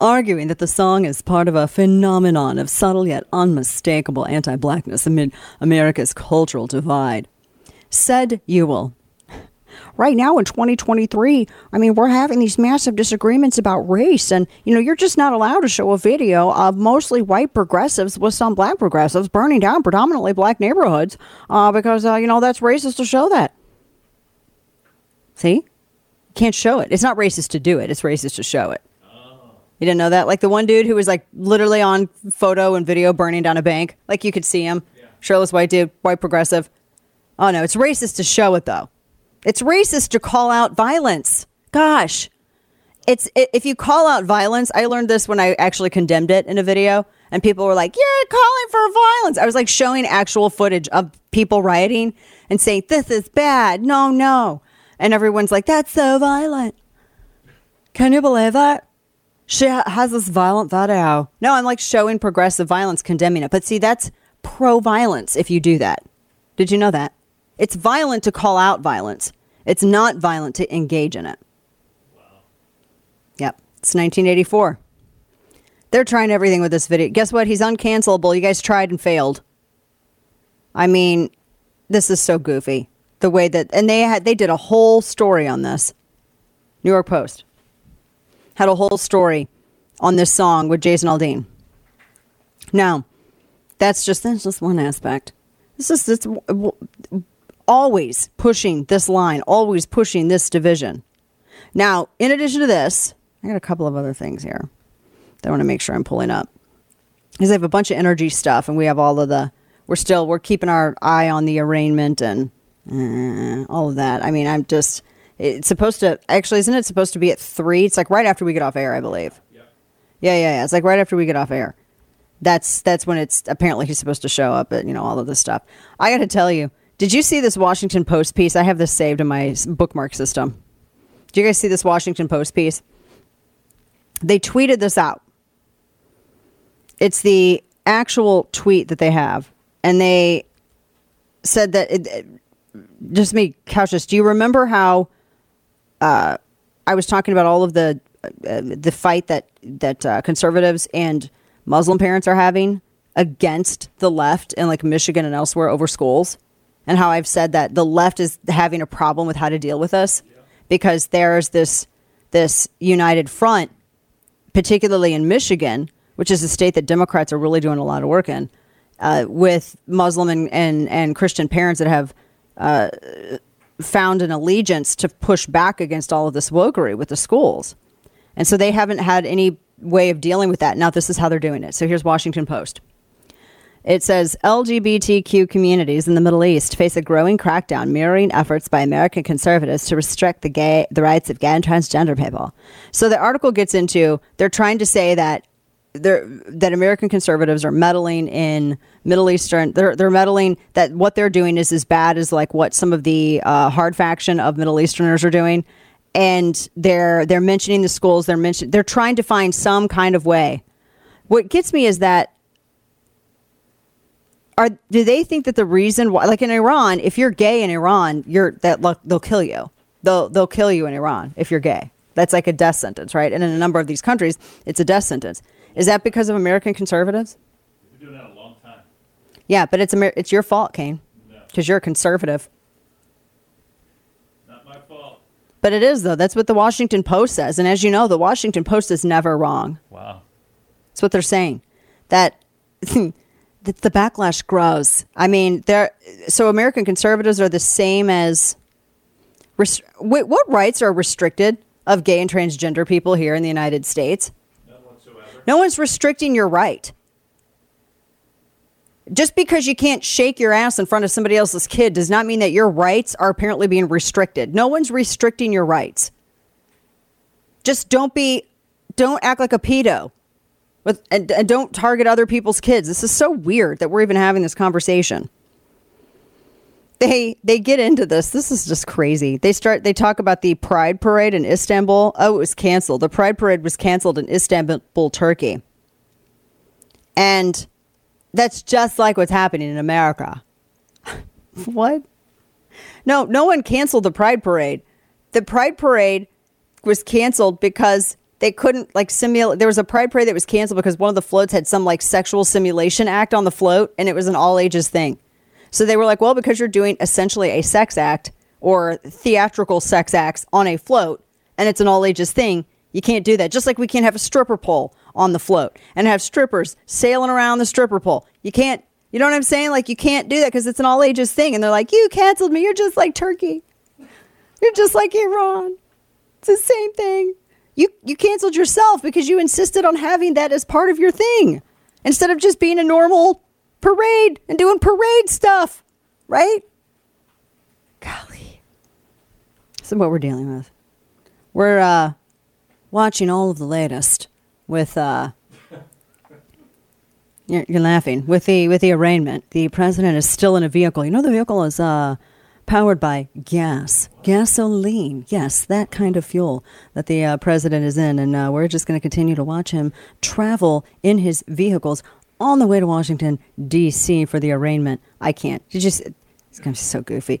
Speaker 1: arguing that the song is part of a phenomenon of subtle yet unmistakable anti-blackness amid America's cultural divide. Said Ewell, right now in 2023, I mean, we're having these massive disagreements about race. And, you know, you're just not allowed to show a video of mostly white progressives with some black progressives burning down predominantly black neighborhoods uh, because, uh, you know, that's racist to show that. See? You can't show it. It's not racist to do it, it's racist to show it. You didn't know that? Like the one dude who was like literally on photo and video burning down a bank. Like you could see him. Shirtless white dude, white progressive. Oh no, it's racist to show it though. It's racist to call out violence. Gosh. It's if you call out violence, I learned this when I actually condemned it in a video and people were like, "You're calling for violence." I was like showing actual footage of people rioting and saying, "This is bad." No, no. And everyone's like, "That's so violent." Can you believe that? She has this violent video. No, I'm like showing progressive violence, condemning it. But see, that's pro violence if you do that. Did you know that? It's violent to call out violence, it's not violent to engage in it. Yep, it's 1984. They're trying everything with this video. Guess what? He's uncancelable. You guys tried and failed. I mean, this is so goofy. The way that and they had they did a whole story on this. New York Post had a whole story on this song with Jason Aldean. Now, that's just that's just one aspect. This is this always pushing this line, always pushing this division. Now, in addition to this, I got a couple of other things here that I want to make sure I'm pulling up because I have a bunch of energy stuff, and we have all of the. We're still we're keeping our eye on the arraignment and uh, all of that. I mean, I'm just. It's supposed to actually, isn't it supposed to be at three? It's like right after we get off air, I believe. Yeah, yeah, yeah. It's like right after we get off air. That's that's when it's apparently he's supposed to show up at you know all of this stuff. I got to tell you, did you see this Washington Post piece? I have this saved in my bookmark system. Do you guys see this Washington Post piece? They tweeted this out. It's the actual tweet that they have, and they said that it, just me couches. Do you remember how uh, I was talking about all of the uh, the fight that that uh, conservatives and Muslim parents are having against the left in like Michigan and elsewhere over schools, and how I've said that the left is having a problem with how to deal with us because there's this this united front, particularly in Michigan, which is a state that Democrats are really doing a lot of work in, uh, with Muslim and, and and Christian parents that have uh, found an allegiance to push back against all of this wokery with the schools. And so they haven't had any way of dealing with that. Now, this is how they're doing it. So here's Washington Post. It says LGBTQ communities in the Middle East face a growing crackdown, mirroring efforts by American conservatives to restrict the gay the rights of gay and transgender people. So the article gets into they're trying to say that they're, that American conservatives are meddling in Middle Eastern. They're they're meddling that what they're doing is as bad as like what some of the uh, hard faction of Middle Easterners are doing, and they're they're mentioning the schools. They're mention they're trying to find some kind of way. What gets me is that are do they think that the reason why like in Iran, if you're gay in Iran, you're that look they'll kill you. They'll they'll kill you in Iran if you're gay. That's like a death sentence, right? And in a number of these countries, it's a death sentence. Is that because of American conservatives?
Speaker 3: We've been doing that a long time.
Speaker 1: Yeah, but it's Amer- it's your fault, Kane, because you're a conservative.
Speaker 3: Not my fault.
Speaker 1: But it is though. That's what the Washington Post says, and as you know, the Washington Post is never wrong.
Speaker 3: Wow.
Speaker 1: That's what they're saying. That that the backlash grows. I mean, they're so American conservatives are the same as. Rest- wait, what rights are restricted of gay and transgender people here in the United States? No one's restricting your right. Just because you can't shake your ass in front of somebody else's kid does not mean that your rights are apparently being restricted. No one's restricting your rights. Just don't be, don't act like a pedo. With, and, and don't target other people's kids. This is so weird that we're even having this conversation. They they get into this. This is just crazy. They start they talk about the Pride Parade in Istanbul. Oh, it was canceled. The Pride Parade was canceled in Istanbul, Turkey. And that's just like what's happening in America. what? No, no one canceled the Pride Parade. The Pride Parade was canceled because they couldn't like simulate. There was a Pride Parade that was canceled because one of the floats had some like sexual simulation act on the float, and it was an all ages thing. So they were like, well, because you're doing essentially a sex act or theatrical sex acts on a float, and it's an all ages thing, you can't do that. Just like we can't have a stripper pole on the float and have strippers sailing around the stripper pole. You can't, you know what I'm saying? Like, you can't do that because it's an all ages thing. And they're like, you canceled me. You're just like Turkey. You're just like Iran. It's the same thing. You you canceled yourself because you insisted on having that as part of your thing instead of just being a normal parade and doing parade stuff, right? Golly. This is what we're dealing with. We're uh watching all of the latest with uh you're, you're laughing with the with the arraignment. The president is still in a vehicle. You know the vehicle is uh powered by gas, gasoline. Yes, that kind of fuel that the uh, president is in. And uh, we're just going to continue to watch him travel in his vehicles on the way to Washington, D.C. for the arraignment. I can't. You just, it's going to be so goofy.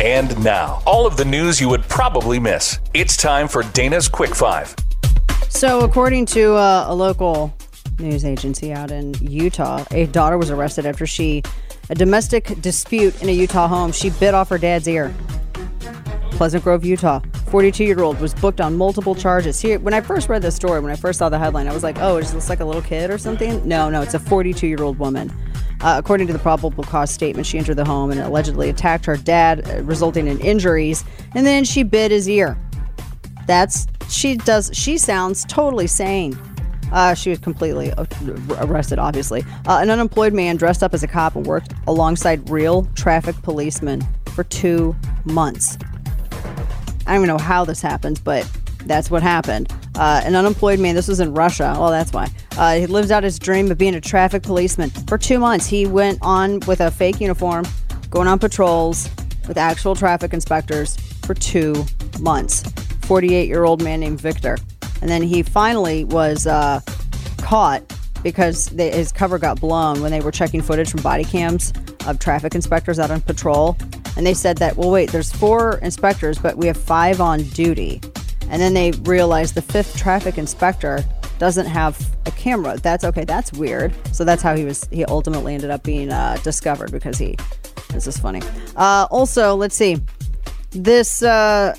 Speaker 15: And now, all of the news you would probably miss. It's time for Dana's Quick Five.
Speaker 1: So, according to uh, a local news agency out in Utah, a daughter was arrested after she, a domestic dispute in a Utah home, she bit off her dad's ear. Pleasant Grove, Utah. 42 year old was booked on multiple charges. Here, when I first read this story, when I first saw the headline, I was like, oh, it just looks like a little kid or something? No, no, it's a 42 year old woman. Uh, according to the probable cause statement, she entered the home and allegedly attacked her dad, uh, resulting in injuries, and then she bit his ear. That's she does. She sounds totally sane. Uh, she was completely arrested, obviously. Uh, an unemployed man dressed up as a cop and worked alongside real traffic policemen for two months. I don't even know how this happens, but that's what happened. Uh, an unemployed man, this was in Russia. Well, that's why. Uh, he lives out his dream of being a traffic policeman. For two months, he went on with a fake uniform, going on patrols with actual traffic inspectors for two months. 48 year old man named Victor. And then he finally was uh, caught because they, his cover got blown when they were checking footage from body cams of traffic inspectors out on patrol. And they said that, well, wait, there's four inspectors, but we have five on duty. And then they realized the fifth traffic inspector doesn't have a camera. That's okay. That's weird. So that's how he was. He ultimately ended up being uh, discovered because he. This is funny. Uh, also, let's see. This uh,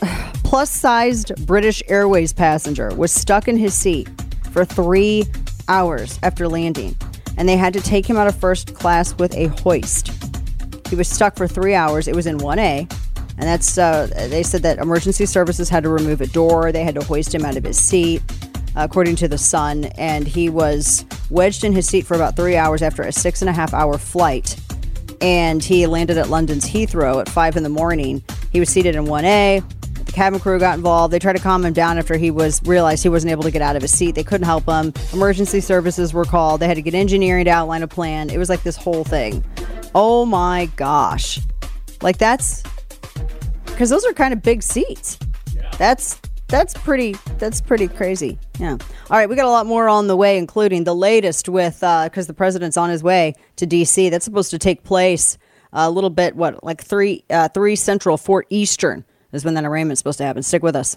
Speaker 1: plus-sized British Airways passenger was stuck in his seat for three hours after landing, and they had to take him out of first class with a hoist. He was stuck for three hours. It was in 1A, and that's uh, they said that emergency services had to remove a door. They had to hoist him out of his seat, according to the Sun. And he was wedged in his seat for about three hours after a six and a half hour flight. And he landed at London's Heathrow at five in the morning. He was seated in 1A. The cabin crew got involved. They tried to calm him down after he was realized he wasn't able to get out of his seat. They couldn't help him. Emergency services were called. They had to get engineering to outline a plan. It was like this whole thing. Oh my gosh. Like that's because those are kind of big seats. Yeah. That's that's pretty that's pretty crazy. Yeah. All right, we got a lot more on the way, including the latest with because the president's on his way to D.C. That's supposed to take place a little bit. What like three uh, three Central, four Eastern is when that arraignment's supposed to happen. Stick with us.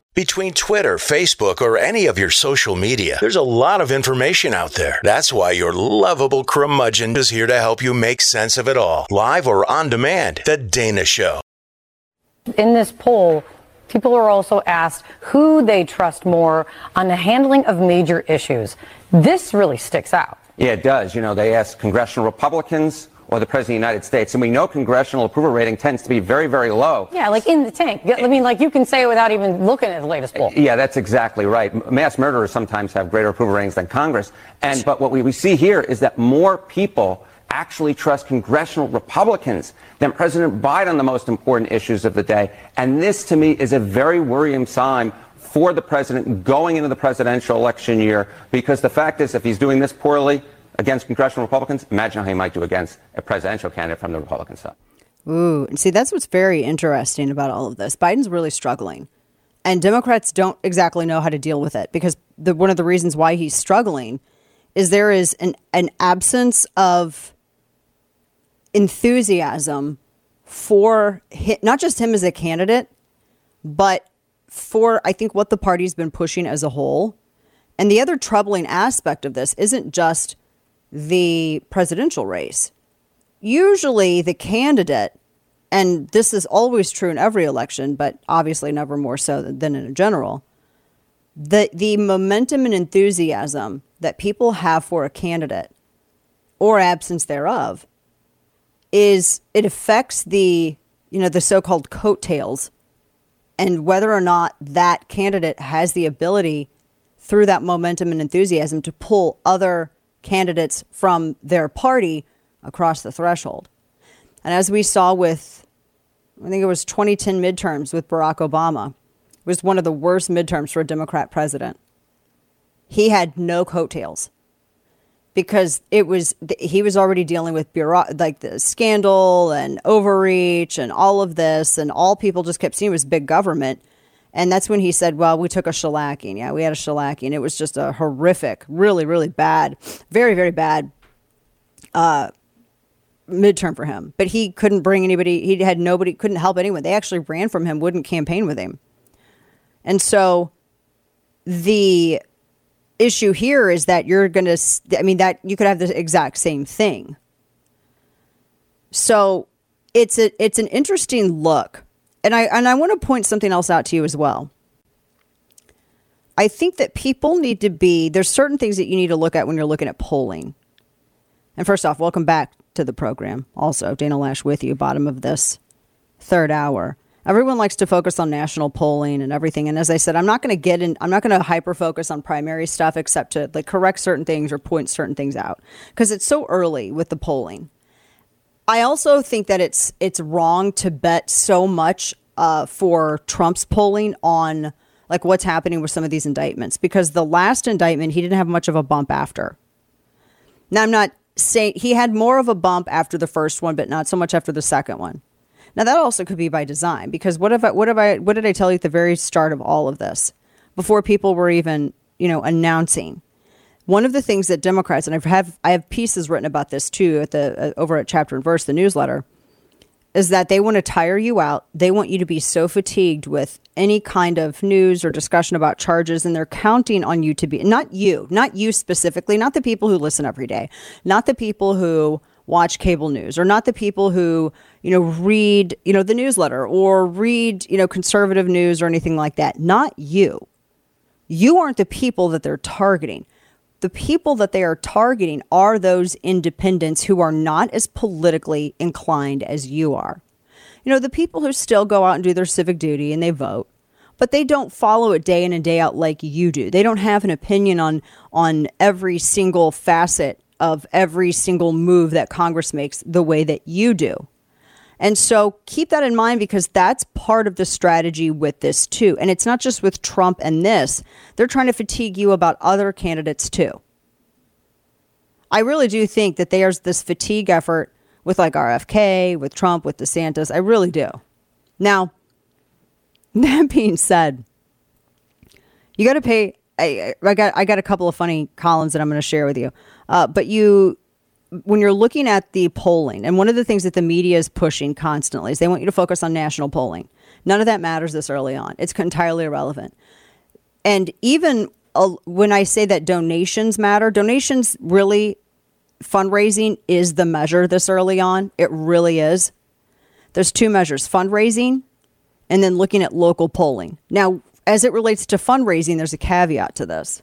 Speaker 9: Between Twitter, Facebook, or any of your social media, there's a lot of information out there. That's why your lovable curmudgeon is here to help you make sense of it all. Live or on demand, The Dana Show.
Speaker 31: In this poll, people are also asked who they trust more on the handling of major issues. This really sticks out.
Speaker 12: Yeah, it does. You know, they asked congressional Republicans or the President of the United States. And we know congressional approval rating tends to be very, very low.
Speaker 31: Yeah, like in the tank. I mean, like you can say it without even looking at the latest poll.
Speaker 12: Yeah, that's exactly right. Mass murderers sometimes have greater approval ratings than Congress. And but what we, we see here is that more people actually trust congressional Republicans than President Biden on the most important issues of the day. And this, to me, is a very worrying sign for the president going into the presidential election year because the fact is, if he's doing this poorly against congressional Republicans, imagine how he might do against a presidential candidate from the Republican side.
Speaker 1: Ooh, and see, that's what's very interesting about all of this. Biden's really struggling, and Democrats don't exactly know how to deal with it because the, one of the reasons why he's struggling is there is an, an absence of enthusiasm for not just him as a candidate, but for I think what the party's been pushing as a whole. And the other troubling aspect of this isn't just the presidential race. Usually, the candidate, and this is always true in every election, but obviously never more so than in a general, the, the momentum and enthusiasm that people have for a candidate or absence thereof is it affects the you know the so-called coattails and whether or not that candidate has the ability through that momentum and enthusiasm to pull other candidates from their party across the threshold. And as we saw with, I think it was 2010 midterms with Barack Obama, it was one of the worst midterms for a Democrat president. He had no coattails because it was he was already dealing with bureau like the scandal and overreach and all of this and all people just kept seeing was big government and that's when he said well we took a shellacking yeah we had a shellacking it was just a horrific really really bad very very bad uh midterm for him but he couldn't bring anybody he had nobody couldn't help anyone they actually ran from him wouldn't campaign with him and so the issue here is that you're going to, I mean, that you could have the exact same thing. So it's a, it's an interesting look. And I, and I want to point something else out to you as well. I think that people need to be, there's certain things that you need to look at when you're looking at polling. And first off, welcome back to the program. Also, Dana Loesch with you, bottom of this third hour everyone likes to focus on national polling and everything. And as I said, I'm not going to get in, I'm not going to hyper focus on primary stuff except to like correct certain things or point certain things out because it's so early with the polling. I also think that it's it's wrong to bet so much uh, for Trump's polling on like what's happening with some of these indictments because the last indictment he didn't have much of a bump after. Now I'm not saying he had more of a bump after the first one, but not so much after the second one. Now that also could be by design because what if I, what if I what did I tell you at the very start of all of this before people were even you know announcing one of the things that Democrats and I have I have pieces written about this too at the uh, over at Chapter and Verse the newsletter is that they want to tire you out. They want you to be so fatigued with any kind of news or discussion about charges, and they're counting on you to be not you, not you specifically, not the people who listen every day, not the people who watch cable news or not the people who you know read you know the newsletter or read you know conservative news or anything like that. Not you. You aren't the people that they're targeting the people that they are targeting are those independents who are not as politically inclined as you are you know the people who still go out and do their civic duty and they vote but they don't follow it day in and day out like you do. They don't have an opinion on on every single facet of every single move that Congress makes the way that you do. And so keep that in mind because that's part of the strategy with this too. And it's not just with Trump and this, they're trying to fatigue you about other candidates too. I really do think that there's this fatigue effort with like RFK, with Trump, with DeSantis. I really do. Now, that being said, you got to pay. I, I got I got a couple of funny columns that I'm going to share with you. Uh, but you, when you're looking at the polling, and one of the things that the media is pushing constantly is they want you to focus on national polling. None of that matters this early on. It's entirely irrelevant. And even uh, when I say that donations matter, donations really, fundraising is the measure this early on. It really is. There's two measures fundraising and then looking at local polling. Now, as it relates to fundraising, there's a caveat to this.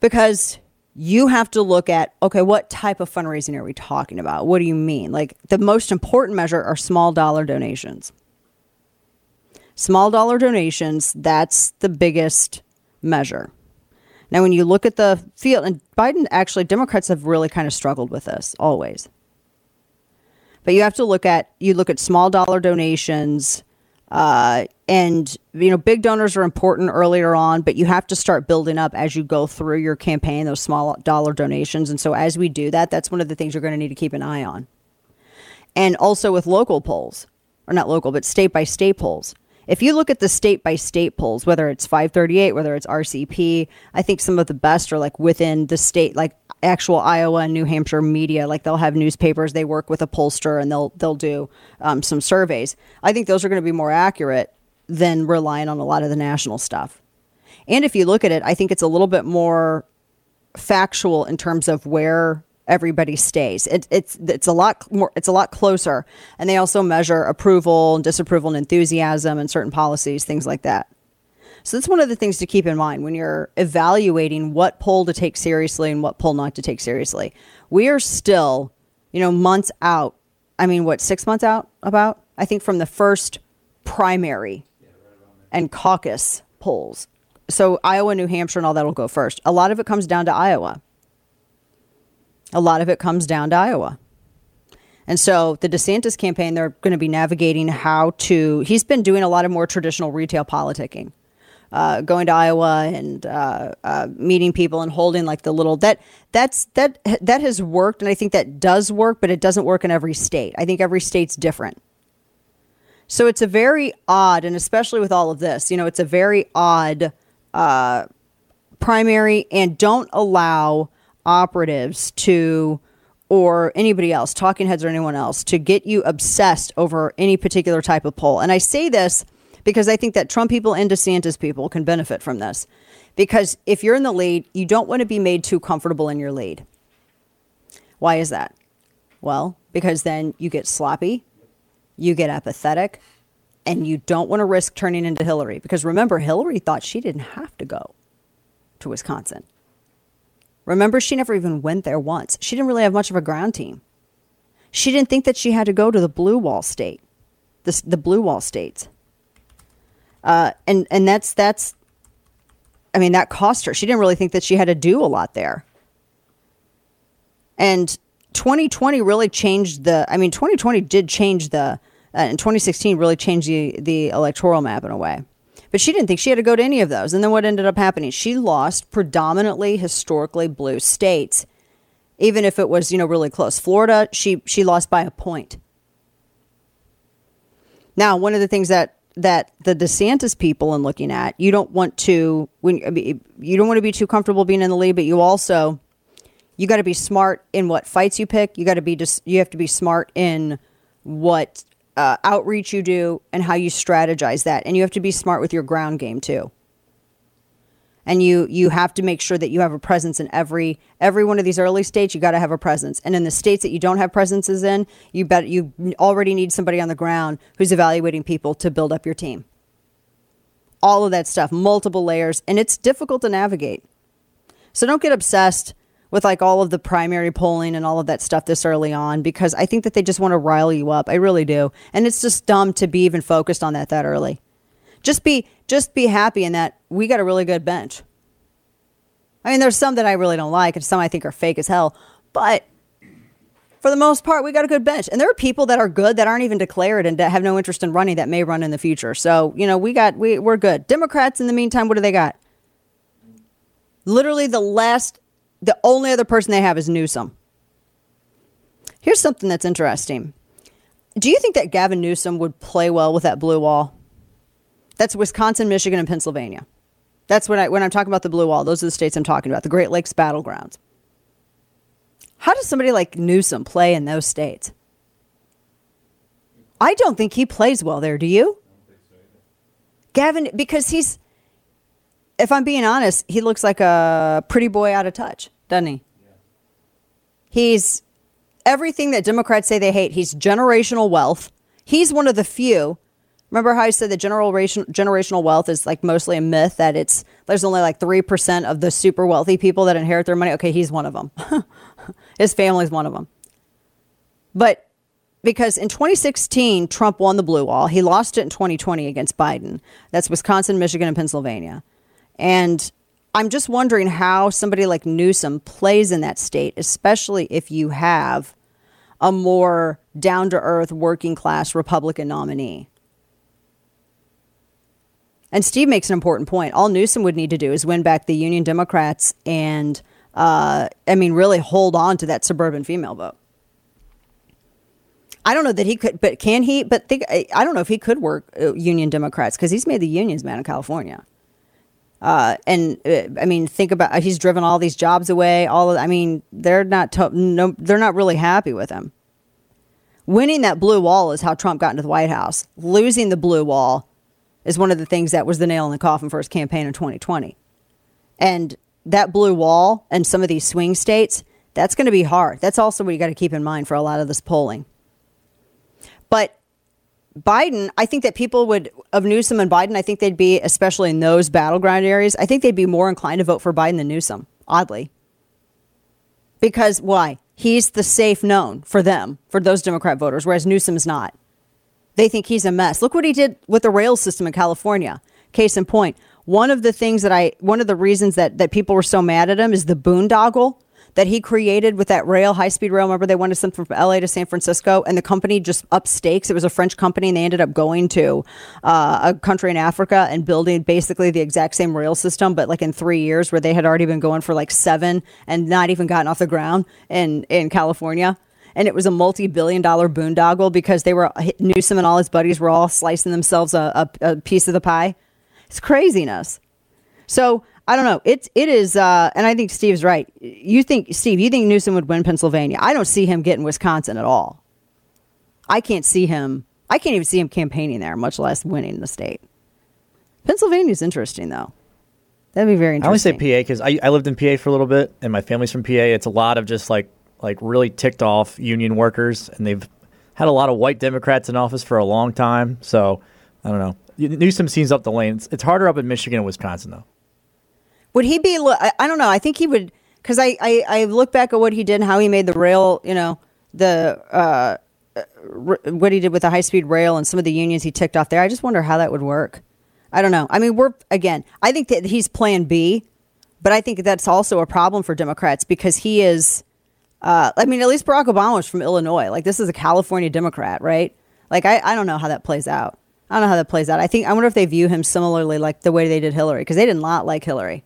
Speaker 1: Because you have to look at okay, what type of fundraising are we talking about? What do you mean? Like the most important measure are small dollar donations. Small dollar donations, that's the biggest measure. Now, when you look at the field, and Biden actually, Democrats have really kind of struggled with this always. But you have to look at you look at small dollar donations, uh, and you know big donors are important earlier on, but you have to start building up as you go through your campaign those small dollar donations. And so as we do that, that's one of the things you're going to need to keep an eye on. And also with local polls, or not local, but state by state polls. If you look at the state by state polls, whether it's 538, whether it's RCP, I think some of the best are like within the state, like actual Iowa and New Hampshire media. Like they'll have newspapers, they work with a pollster, and they'll they'll do um, some surveys. I think those are going to be more accurate than relying on a lot of the national stuff. And if you look at it, I think it's a little bit more factual in terms of where everybody stays. It, it's it's a lot more. It's a lot closer, and they also measure approval and disapproval and enthusiasm and certain policies, things like that. So that's one of the things to keep in mind when you're evaluating what poll to take seriously and what poll not to take seriously. We are still, you know, months out. I mean, what six months out? About I think from the first primary and caucus polls. So Iowa, New Hampshire, and all that will go first. A lot of it comes down to Iowa. A lot of it comes down to Iowa. And so the DeSantis campaign, they're going to be navigating how to. He's been doing a lot of more traditional retail politicking, uh, going to Iowa and uh, uh, meeting people and holding like the little that that's that that has worked, and I think that does work, but it doesn't work in every state. I think every state's different. So it's a very odd, and especially with all of this, you know, it's a very odd uh, primary, and don't allow operatives to or anybody else, talking heads or anyone else, to get you obsessed over any particular type of poll. And I say this because I think that Trump people and DeSantis people can benefit from this. Because if you're in the lead, you don't want to be made too comfortable in your lead. Why is that? Well, because then you get sloppy, you get apathetic, and you don't want to risk turning into Hillary. Because remember, Hillary thought she didn't have to go to Wisconsin. Remember, she never even went there once. She didn't really have much of a ground team. She didn't think that she had to go to the blue wall state, the, the blue wall states. Uh, and, and that's, that's, I mean, that cost her. She didn't really think that she had to do a lot there. And 2020 really changed the, I mean, 2020 did change the, uh, and 2016 really changed the, the electoral map in a way. But she didn't think she had to go to any of those. And then what ended up happening? She lost predominantly historically blue states, even if it was, you know, really close. Florida, she she lost by a point. Now, one of the things that that the DeSantis people and looking at, you don't want to when you don't want to be too comfortable being in the lead, but you also you got to be smart in what fights you pick. You got to be just you have to be smart in what uh, outreach you do and how you strategize that. And you have to be smart with your ground game too. And you you have to make sure that you have a presence in every every one of these early states. You got to have a presence. And in the states that you don't have presences in, you bet you already need somebody on the ground who's evaluating people to build up your team. All of that stuff, multiple layers, and it's difficult to navigate. So don't get obsessed with like all of the primary polling and all of that stuff this early on because I think that they just want to rile you up. I really do. And it's just dumb to be even focused on that that early. Just be just be happy in that we got a really good bench. I mean, there's some that I really don't like and some I think are fake as hell, but for the most part, we got a good bench. And there are people that are good that aren't even declared and that have no interest in running that may run in the future. So, you know, we got we we're good. Democrats in the meantime, what do they got? Literally the last the only other person they have is Newsom. Here's something that's interesting. Do you think that Gavin Newsom would play well with that blue wall? That's Wisconsin, Michigan, and Pennsylvania. That's when I when I'm talking about the blue wall. Those are the states I'm talking about, the Great Lakes battlegrounds. How does somebody like Newsom play in those states? I don't think he plays well there. Do you? Gavin, because he's if I'm being honest, he looks like a pretty boy out of touch, doesn't he? Yeah. He's everything that Democrats say they hate. He's generational wealth. He's one of the few. Remember how I said that generation, generational wealth is like mostly a myth that it's there's only like 3% of the super wealthy people that inherit their money. Okay, he's one of them. His family's one of them. But because in 2016 Trump won the blue wall, he lost it in 2020 against Biden. That's Wisconsin, Michigan, and Pennsylvania. And I'm just wondering how somebody like Newsom plays in that state, especially if you have a more down to earth, working class Republican nominee. And Steve makes an important point. All Newsom would need to do is win back the Union Democrats and, uh, I mean, really hold on to that suburban female vote. I don't know that he could, but can he? But think, I don't know if he could work uh, Union Democrats because he's made the unions mad in California. Uh, and uh, I mean, think about he's driven all these jobs away. All of, I mean, they're not to, no, they're not really happy with him. Winning that blue wall is how Trump got into the White House. Losing the blue wall is one of the things that was the nail in the coffin for his campaign in 2020. And that blue wall and some of these swing states, that's going to be hard. That's also what you got to keep in mind for a lot of this polling. But Biden, I think that people would, of Newsom and Biden, I think they'd be, especially in those battleground areas, I think they'd be more inclined to vote for Biden than Newsom, oddly. Because why? He's the safe known for them, for those Democrat voters, whereas Newsom's not. They think he's a mess. Look what he did with the rail system in California. Case in point, one of the things that I, one of the reasons that, that people were so mad at him is the boondoggle that he created with that rail, high speed rail. Remember, they wanted something from LA to San Francisco, and the company just up stakes. It was a French company, and they ended up going to uh, a country in Africa and building basically the exact same rail system, but like in three years, where they had already been going for like seven and not even gotten off the ground in, in California. And it was a multi billion dollar boondoggle because they were, Newsom and all his buddies were all slicing themselves a, a, a piece of the pie. It's craziness. So I don't know. It's it is, uh, and I think Steve's right. You think Steve? You think Newsom would win Pennsylvania? I don't see him getting Wisconsin at all. I can't see him. I can't even see him campaigning there, much less winning the state. Pennsylvania's interesting though. That'd be very
Speaker 32: interesting. I
Speaker 1: interesting.
Speaker 32: say PA because I, I lived in PA for a little bit, and my family's from PA. It's a lot of just like like really ticked off union workers, and they've had a lot of white Democrats in office for a long time. So I don't know. Newsom seems up the lane. It's, it's harder up in Michigan and Wisconsin though.
Speaker 1: Would he be? I, don't know. I think he would because I, I I look back at what he did and how he made the rail. You know the uh, what he did with the high speed rail and some of the unions he ticked off there. I just wonder how that would work. I don't know. I mean, we're again. I think that he's Plan B, but I think that's also a problem for Democrats because he is. Uh, I mean, at least Barack Obama was from Illinois. Like this is a California Democrat, right? Like I, I don't know how that plays out. I don't know how that plays out. I think I wonder if they view him similarly, like the way they did Hillary, because they did not like Hillary.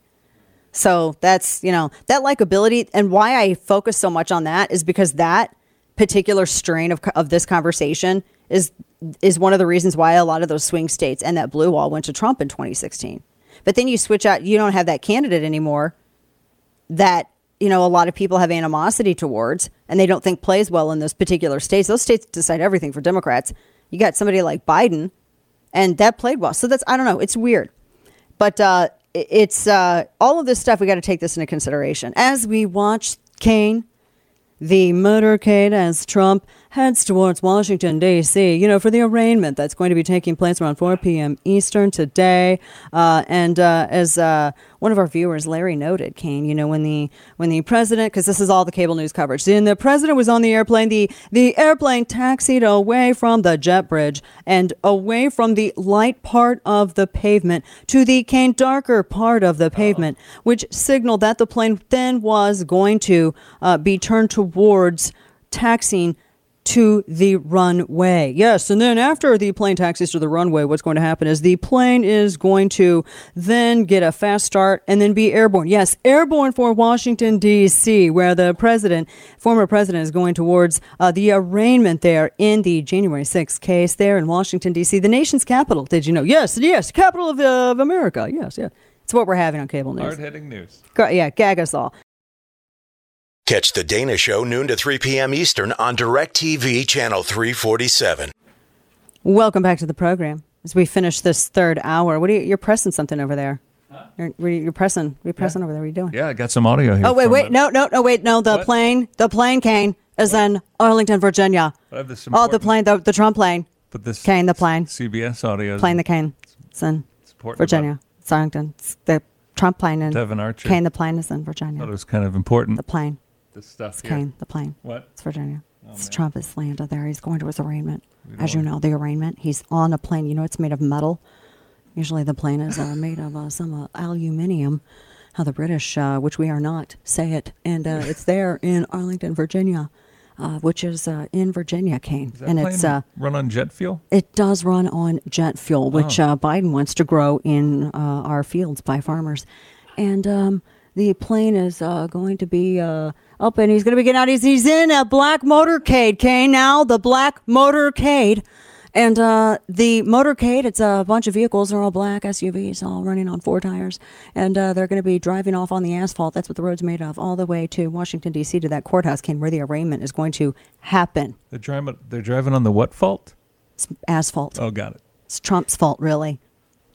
Speaker 1: So that's, you know, that likability and why I focus so much on that is because that particular strain of, of this conversation is is one of the reasons why a lot of those swing states and that blue wall went to Trump in 2016. But then you switch out, you don't have that candidate anymore that, you know, a lot of people have animosity towards and they don't think plays well in those particular states. Those states decide everything for Democrats. You got somebody like Biden and that played well. So that's I don't know, it's weird. But uh it's uh all of this stuff we got to take this into consideration as we watch Kane the motorcade as Trump heads towards Washington, D.C., you know, for the arraignment that's going to be taking place around 4 p.m. Eastern today. Uh, and uh, as uh, one of our viewers, Larry, noted, Kane, you know, when the when the president, because this is all the cable news coverage, when the president was on the airplane, the, the airplane taxied away from the jet bridge and away from the light part of the pavement to the Kane darker part of the pavement, which signaled that the plane then was going to uh, be turned towards taxiing to the runway. Yes, and then after the plane taxis to the runway, what's going to happen is the plane is going to then get a fast start and then be airborne. Yes, airborne for Washington, D.C., where the president, former president, is going towards uh, the arraignment there in the January 6th case there in Washington, D.C., the nation's capital. Did you know? Yes, yes, capital of, uh, of America. Yes, yes. It's what we're having on cable news.
Speaker 3: Hard hitting news.
Speaker 1: Yeah, gag us all.
Speaker 9: Catch the Dana Show noon to 3 p.m. Eastern on DirecTV Channel 347.
Speaker 1: Welcome back to the program. As we finish this third hour, what are you? You're pressing something over there. You're, what are you- you're pressing. What are you pressing over there? What are you doing?
Speaker 3: Yeah, I got some audio here.
Speaker 1: Oh wait, wait,
Speaker 3: the-
Speaker 1: no, no, no, wait, no. The plane, the plane, Kane, is in Arlington, Virginia.
Speaker 3: I have this
Speaker 1: Oh, the plane, the, the Trump plane.
Speaker 3: But this
Speaker 1: Kane, the plane,
Speaker 3: CBS audio.
Speaker 1: plane, the Kane, it's in
Speaker 3: important
Speaker 1: Virginia. It's Arlington. It's the Trump plane in
Speaker 3: Devon Archer.
Speaker 1: Kane, the plane is in Virginia.
Speaker 3: thought it was kind of important.
Speaker 1: The plane.
Speaker 3: This stuff
Speaker 1: It's
Speaker 3: here.
Speaker 1: Kane, the plane.
Speaker 3: What?
Speaker 1: It's Virginia.
Speaker 3: Oh,
Speaker 1: It's
Speaker 3: man.
Speaker 1: Trump is landed there. He's going to his arraignment. As you know, the arraignment. He's on a plane. You know, it's made of metal. Usually, the plane is uh, made of uh, some uh, aluminium. how the British, uh, which we are not, say it, and uh, it's there in Arlington, Virginia, uh, which is uh, in Virginia, Kane, and it's. Uh,
Speaker 3: run on jet fuel.
Speaker 1: it does run on jet fuel, which
Speaker 3: Oh.
Speaker 1: uh, Biden wants to grow in uh, our fields by farmers. And um, the plane is uh, going to be uh, up and he's going to be getting out. He's, he's in a black motorcade, Kane, now, the black motorcade. And uh, the motorcade, it's a bunch of vehicles. They're all black SUVs, all running on four tires. And uh, they're going to be driving off on the asphalt. That's what the road's made of, all the way to Washington, D.C., to that courthouse, Kane, where the arraignment is going to happen.
Speaker 3: They're driving. They're driving on the what fault?
Speaker 1: It's asphalt.
Speaker 3: Oh, got it.
Speaker 1: It's Trump's fault, really.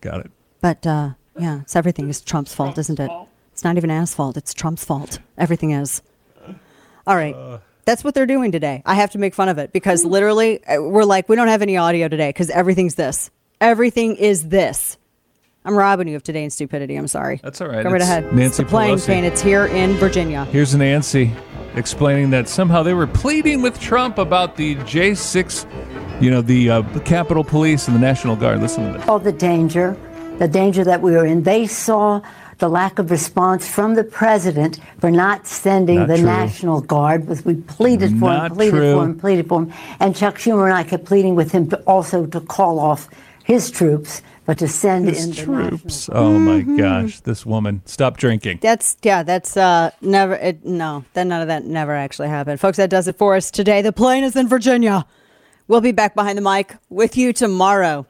Speaker 3: Got it.
Speaker 1: But uh, yeah, it's everything is Trump's fault, isn't it? It's not even asphalt. It's Trump's fault. Everything is. All right. That's what they're doing today. I have to make fun of it because literally uh, we're like, we don't have any audio today because everything's this. Everything is this. I'm robbing you of today in stupidity. I'm sorry.
Speaker 3: That's all right.
Speaker 1: Go right
Speaker 3: It's
Speaker 1: ahead.
Speaker 3: Nancy
Speaker 1: it's the plane,
Speaker 3: Pelosi.
Speaker 1: Kane. It's here in Virginia.
Speaker 3: Here's Nancy explaining that somehow they were pleading with Trump about the J6, you know, the uh, Capitol Police and the National Guard. Listen to this.
Speaker 33: all the danger, the danger that we were in. They saw the lack of response from the president for not sending
Speaker 3: Not
Speaker 33: the
Speaker 3: true.
Speaker 33: National Guard. Was we pleaded for
Speaker 3: Not
Speaker 33: him, pleaded
Speaker 3: true.
Speaker 33: for him, pleaded for him, and Chuck Schumer and I kept pleading with him to also to call off his troops, but to send
Speaker 3: His
Speaker 33: in the
Speaker 3: troops. Oh my
Speaker 1: Mm-hmm.
Speaker 3: gosh, this woman. Stop drinking.
Speaker 1: That's yeah. That's uh never. It, no, that none of that never actually happened, folks. That does it for us today. The plane is in Virginia. We'll be back behind the mic with you tomorrow.